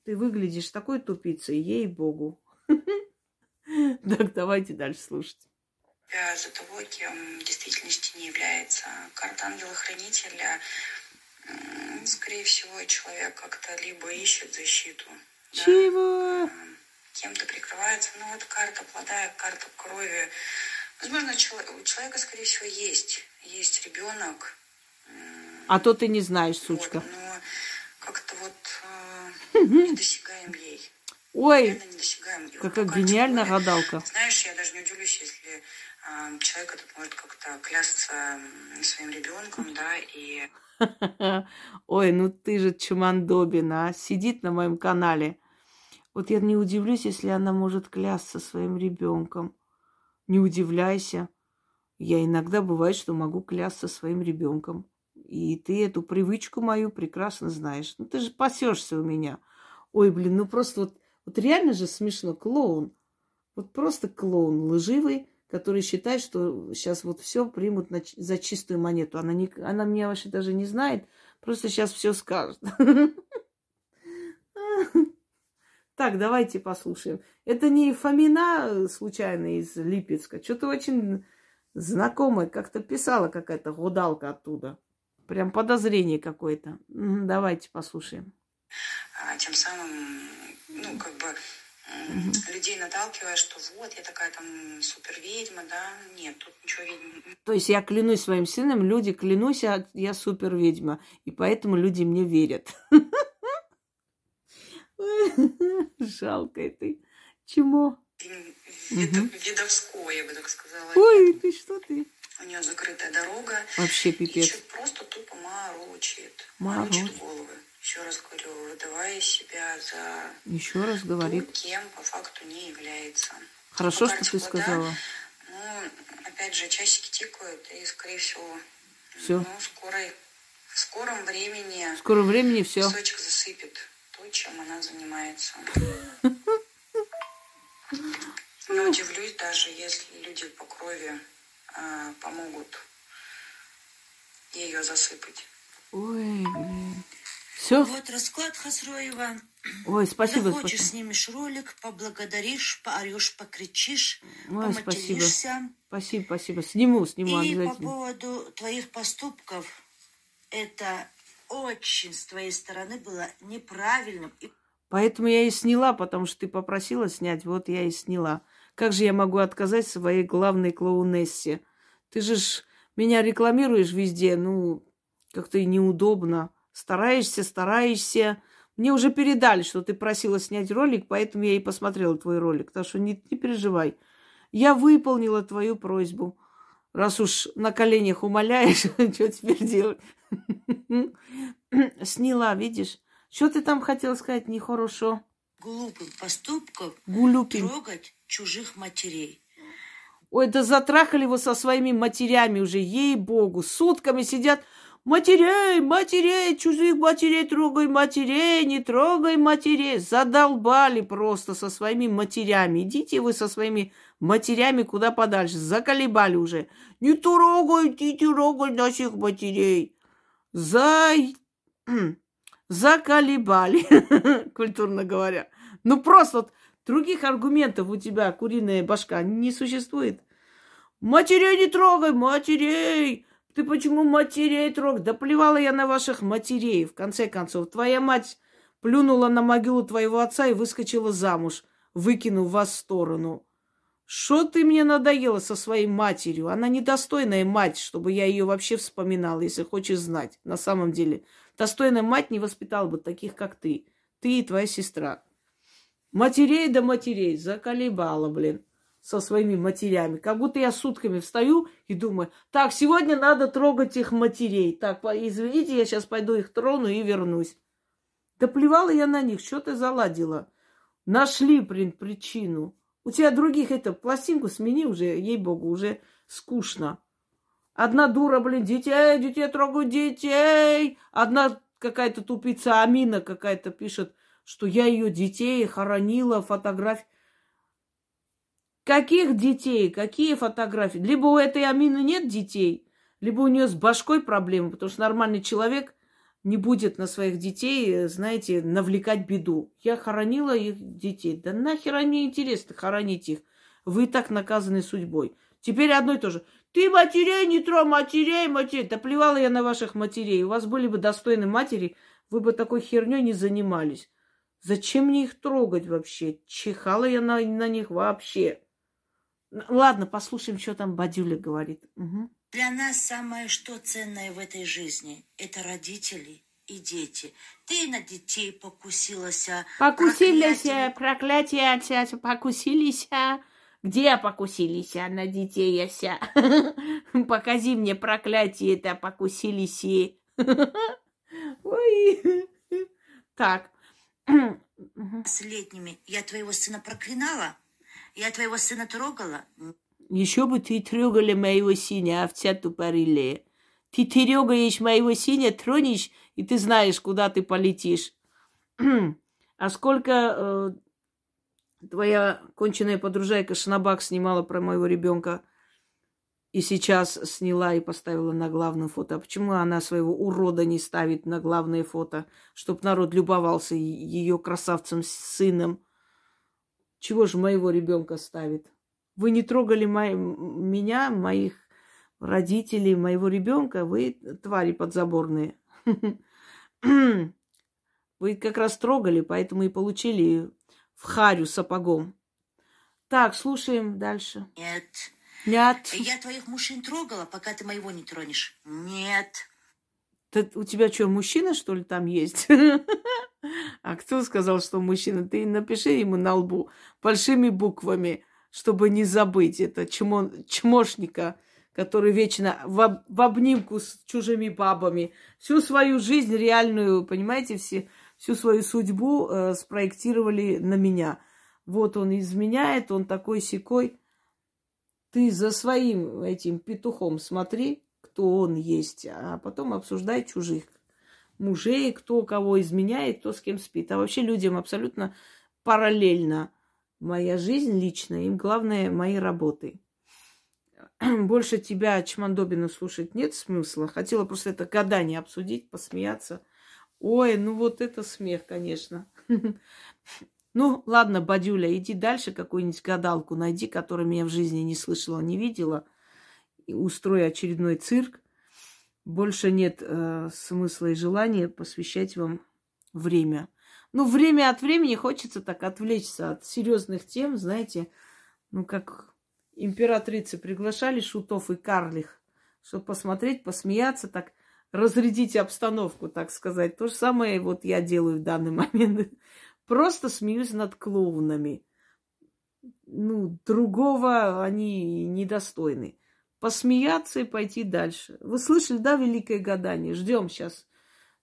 A: ты выглядишь такой тупицей, ей-богу. Так, давайте дальше слушать.
D: за того, кем в действительности не является. Карта ангела-хранителя, скорее всего, человек как-то либо ищет защиту,
A: Чего?
D: м, кем-то прикрывается. Ну вот карта плода, карта крови. Возможно, у человека, скорее всего, есть. Есть ребенок.
A: А то ты не знаешь, сучка.
D: Вот, но не достигаем ей.
A: Ой, какая гениальная гадалка.
D: Знаешь, я даже не удивлюсь, если э, человек этот может как-то клясться своим ребенком, да, и
A: Ой, ну ты же Чумандобина, а, сидит на моем канале. Вот я не удивлюсь, если она может клясться своим ребенком. Не удивляйся. Я иногда бывает, что могу клясться своим ребенком. И ты эту привычку мою прекрасно знаешь. Ну ты же пасешься у меня. Ой, блин, ну просто вот, вот реально же смешно. Клоун. Вот просто клоун лживый, который считает, что сейчас вот все примут на, за чистую монету. Она, не, она меня вообще даже не знает, просто сейчас все скажет. Так, давайте послушаем. Это не Фомина случайно из Липецка. Что-то очень знакомое. Как-то писала какая-то гудалка оттуда. Прям подозрение какое-то. Давайте послушаем.
D: А, тем самым, ну, как бы угу. людей наталкивая, что вот, я такая там супер ведьма, да, нет, тут ничего ведьма.
A: То есть я клянусь своим сыном, люди клянусь, а я супер ведьма, и поэтому люди мне верят. Жалко ты. Чему?
D: Видовское, я бы так сказала.
A: Ой, ты что ты?
D: У нее закрытая дорога.
A: Вообще пипец.
D: И просто тупо морочит. Морочит головы. Еще раз говорю, выдавая себя за
A: Еще раз говорит.
D: Кем по факту не является.
A: Хорошо, что ты сказала.
D: Ну, опять же, часики тикают, и, скорее всего,
A: все.
D: Ну, скорой, в скором времени...
A: В скором времени все.
D: Песочек засыпет то, чем она занимается. Не удивлюсь даже, если люди по крови э, помогут ее засыпать.
A: Ой, блин. Все?
C: Вот расклад Хасроева.
A: Ой, спасибо,
C: Захочешь,
A: спасибо.
C: снимешь ролик, поблагодаришь, поорешь, покричишь,
A: Ой, спасибо.
C: поматеришься.
A: Спасибо, спасибо. Сниму, сниму
C: И по
A: обязательно.
C: поводу твоих поступков, это очень с твоей стороны было неправильным.
A: Поэтому я и сняла, потому что ты попросила снять, вот я и сняла. Как же я могу отказать своей главной клоунессе? Ты же ж меня рекламируешь везде, ну, как-то и неудобно. Стараешься, стараешься. Мне уже передали, что ты просила снять ролик, поэтому я и посмотрела твой ролик. Так что не, не переживай. Я выполнила твою просьбу. Раз уж на коленях умоляешь, что теперь делать? Сняла, видишь? Что ты там хотела сказать нехорошо?
C: глупым поступком
A: Гулюкин.
C: трогать чужих матерей.
A: Ой, да затрахали его со своими матерями уже, ей-богу. Сутками сидят. Матерей, матерей, чужих матерей трогай, матерей, не трогай матерей. Задолбали просто со своими матерями. Идите вы со своими матерями куда подальше. Заколебали уже. Не трогайте, не трогай наших матерей. За... Заколебали, культурно говоря. Ну просто вот других аргументов у тебя, куриная башка, не существует. Матерей не трогай, матерей! Ты почему матерей трогай? Да плевала я на ваших матерей, в конце концов. Твоя мать плюнула на могилу твоего отца и выскочила замуж, выкинув вас в сторону. Что ты мне надоела со своей матерью? Она недостойная мать, чтобы я ее вообще вспоминала, если хочешь знать. На самом деле, достойная мать не воспитала бы таких, как ты. Ты и твоя сестра. Матерей да матерей заколебала, блин, со своими матерями. Как будто я сутками встаю и думаю, так, сегодня надо трогать их матерей. Так, извините, я сейчас пойду их трону и вернусь. Да плевала я на них, что ты заладила? Нашли, блин, причину. У тебя других это, пластинку смени уже, ей-богу, уже скучно. Одна дура, блин, детей, детей трогают, детей. Одна какая-то тупица Амина какая-то пишет, что я ее детей хоронила, фотографии. Каких детей? Какие фотографии? Либо у этой Амины нет детей, либо у нее с башкой проблемы, потому что нормальный человек не будет на своих детей, знаете, навлекать беду. Я хоронила их детей. Да нахер они интересны хоронить их. Вы и так наказаны судьбой. Теперь одно и то же. Ты матерей не тро, матерей, матерей. Да плевала я на ваших матерей. У вас были бы достойные матери, вы бы такой херней не занимались. Зачем мне их трогать вообще? Чихала я на, на них вообще. Ладно, послушаем, что там Бадюля говорит. Угу.
C: Для нас самое что ценное в этой жизни – это родители и дети. Ты на детей покусилась.
A: Покусились, проклятие, проклятие покусились. Где покусились на детей? Яся? Покажи мне проклятие это покусились. Ой. Так,
B: с летними я твоего сына проклинала? Я твоего сына трогала?
A: Еще бы ты трогали моего сына, овца тупорылая. Ты трогаешь моего сына, тронешь, и ты знаешь, куда ты полетишь. а сколько э, твоя конченая подружайка Шнабак снимала про моего ребенка и сейчас сняла и поставила на главное фото. А почему она своего урода не ставит на главное фото, чтобы народ любовался ее красавцем сыном? Чего же моего ребенка ставит? Вы не трогали мои, меня, моих родителей, моего ребенка, вы твари подзаборные. Вы как раз трогали, поэтому и получили в харю сапогом. Так, слушаем дальше.
B: Нет.
A: Нет.
B: Я твоих мужчин трогала, пока ты моего не тронешь. Нет.
A: Ты, у тебя что, мужчина, что ли, там есть? А кто сказал, что мужчина? Ты напиши ему на лбу большими буквами, чтобы не забыть это чмо, чмошника, который вечно в, в обнимку с чужими бабами. Всю свою жизнь реальную, понимаете, все, всю свою судьбу э, спроектировали на меня. Вот он изменяет, он такой секой. Ты за своим этим петухом смотри, кто он есть, а потом обсуждай чужих мужей, кто кого изменяет, кто с кем спит. А вообще людям абсолютно параллельно моя жизнь личная, им главное мои работы. Больше тебя, Чмандобина, слушать нет смысла. Хотела просто это гадание обсудить, посмеяться. Ой, ну вот это смех, конечно. Ну, ладно, Бадюля, иди дальше какую-нибудь гадалку найди, которая меня в жизни не слышала, не видела. И устрой очередной цирк. Больше нет э, смысла и желания посвящать вам время. Ну, время от времени хочется так отвлечься от серьезных тем, знаете, ну, как императрицы приглашали шутов и карлих, чтобы посмотреть, посмеяться, так разрядить обстановку, так сказать. То же самое вот я делаю в данный момент. Просто смеюсь над клоунами. Ну, другого они недостойны. Посмеяться и пойти дальше. Вы слышали, да, великое гадание? Ждем сейчас.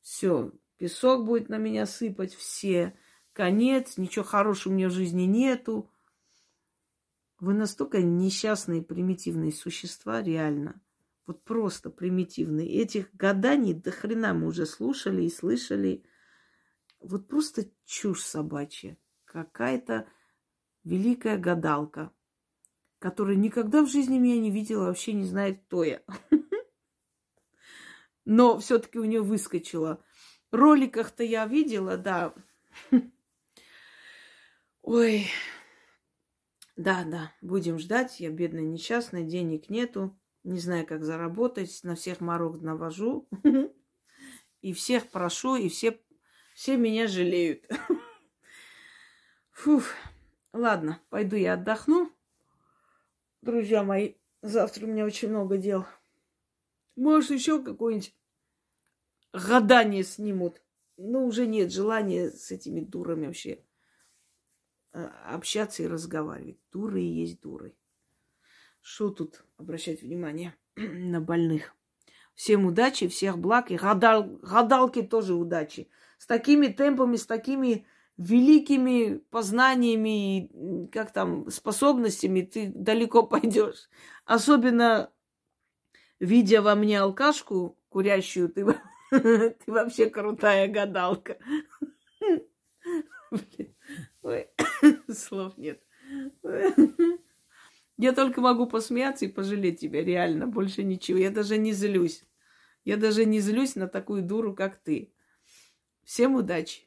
A: Все, песок будет на меня сыпать, все. Конец, ничего хорошего у меня в жизни нету. Вы настолько несчастные, примитивные существа, реально. Вот просто примитивные. Этих гаданий до хрена мы уже слушали и слышали. Вот просто чушь собачья. Какая-то великая гадалка, которая никогда в жизни меня не видела, вообще не знает, кто я. Но все-таки у нее выскочила. Роликах-то я видела, да. Ой, да, да, будем ждать. Я бедная, несчастная, денег нету. Не знаю, как заработать. На всех морок навожу. И всех прошу, и все, все меня жалеют. Фух. Ладно, пойду я отдохну. Друзья мои, завтра у меня очень много дел. Может, еще какое-нибудь гадание снимут. Ну, уже нет желания с этими дурами вообще э, общаться и разговаривать. Дуры и есть дуры. Что тут обращать внимание на больных? Всем удачи, всех благ. И гадал, гадалки тоже удачи. С такими темпами, с такими великими познаниями и как там способностями ты далеко пойдешь. Особенно видя во мне алкашку курящую, ты, ты вообще крутая гадалка. Ой, слов нет. Я только могу посмеяться и пожалеть тебя, реально, больше ничего. Я даже не злюсь. Я даже не злюсь на такую дуру, как ты. Всем удачи!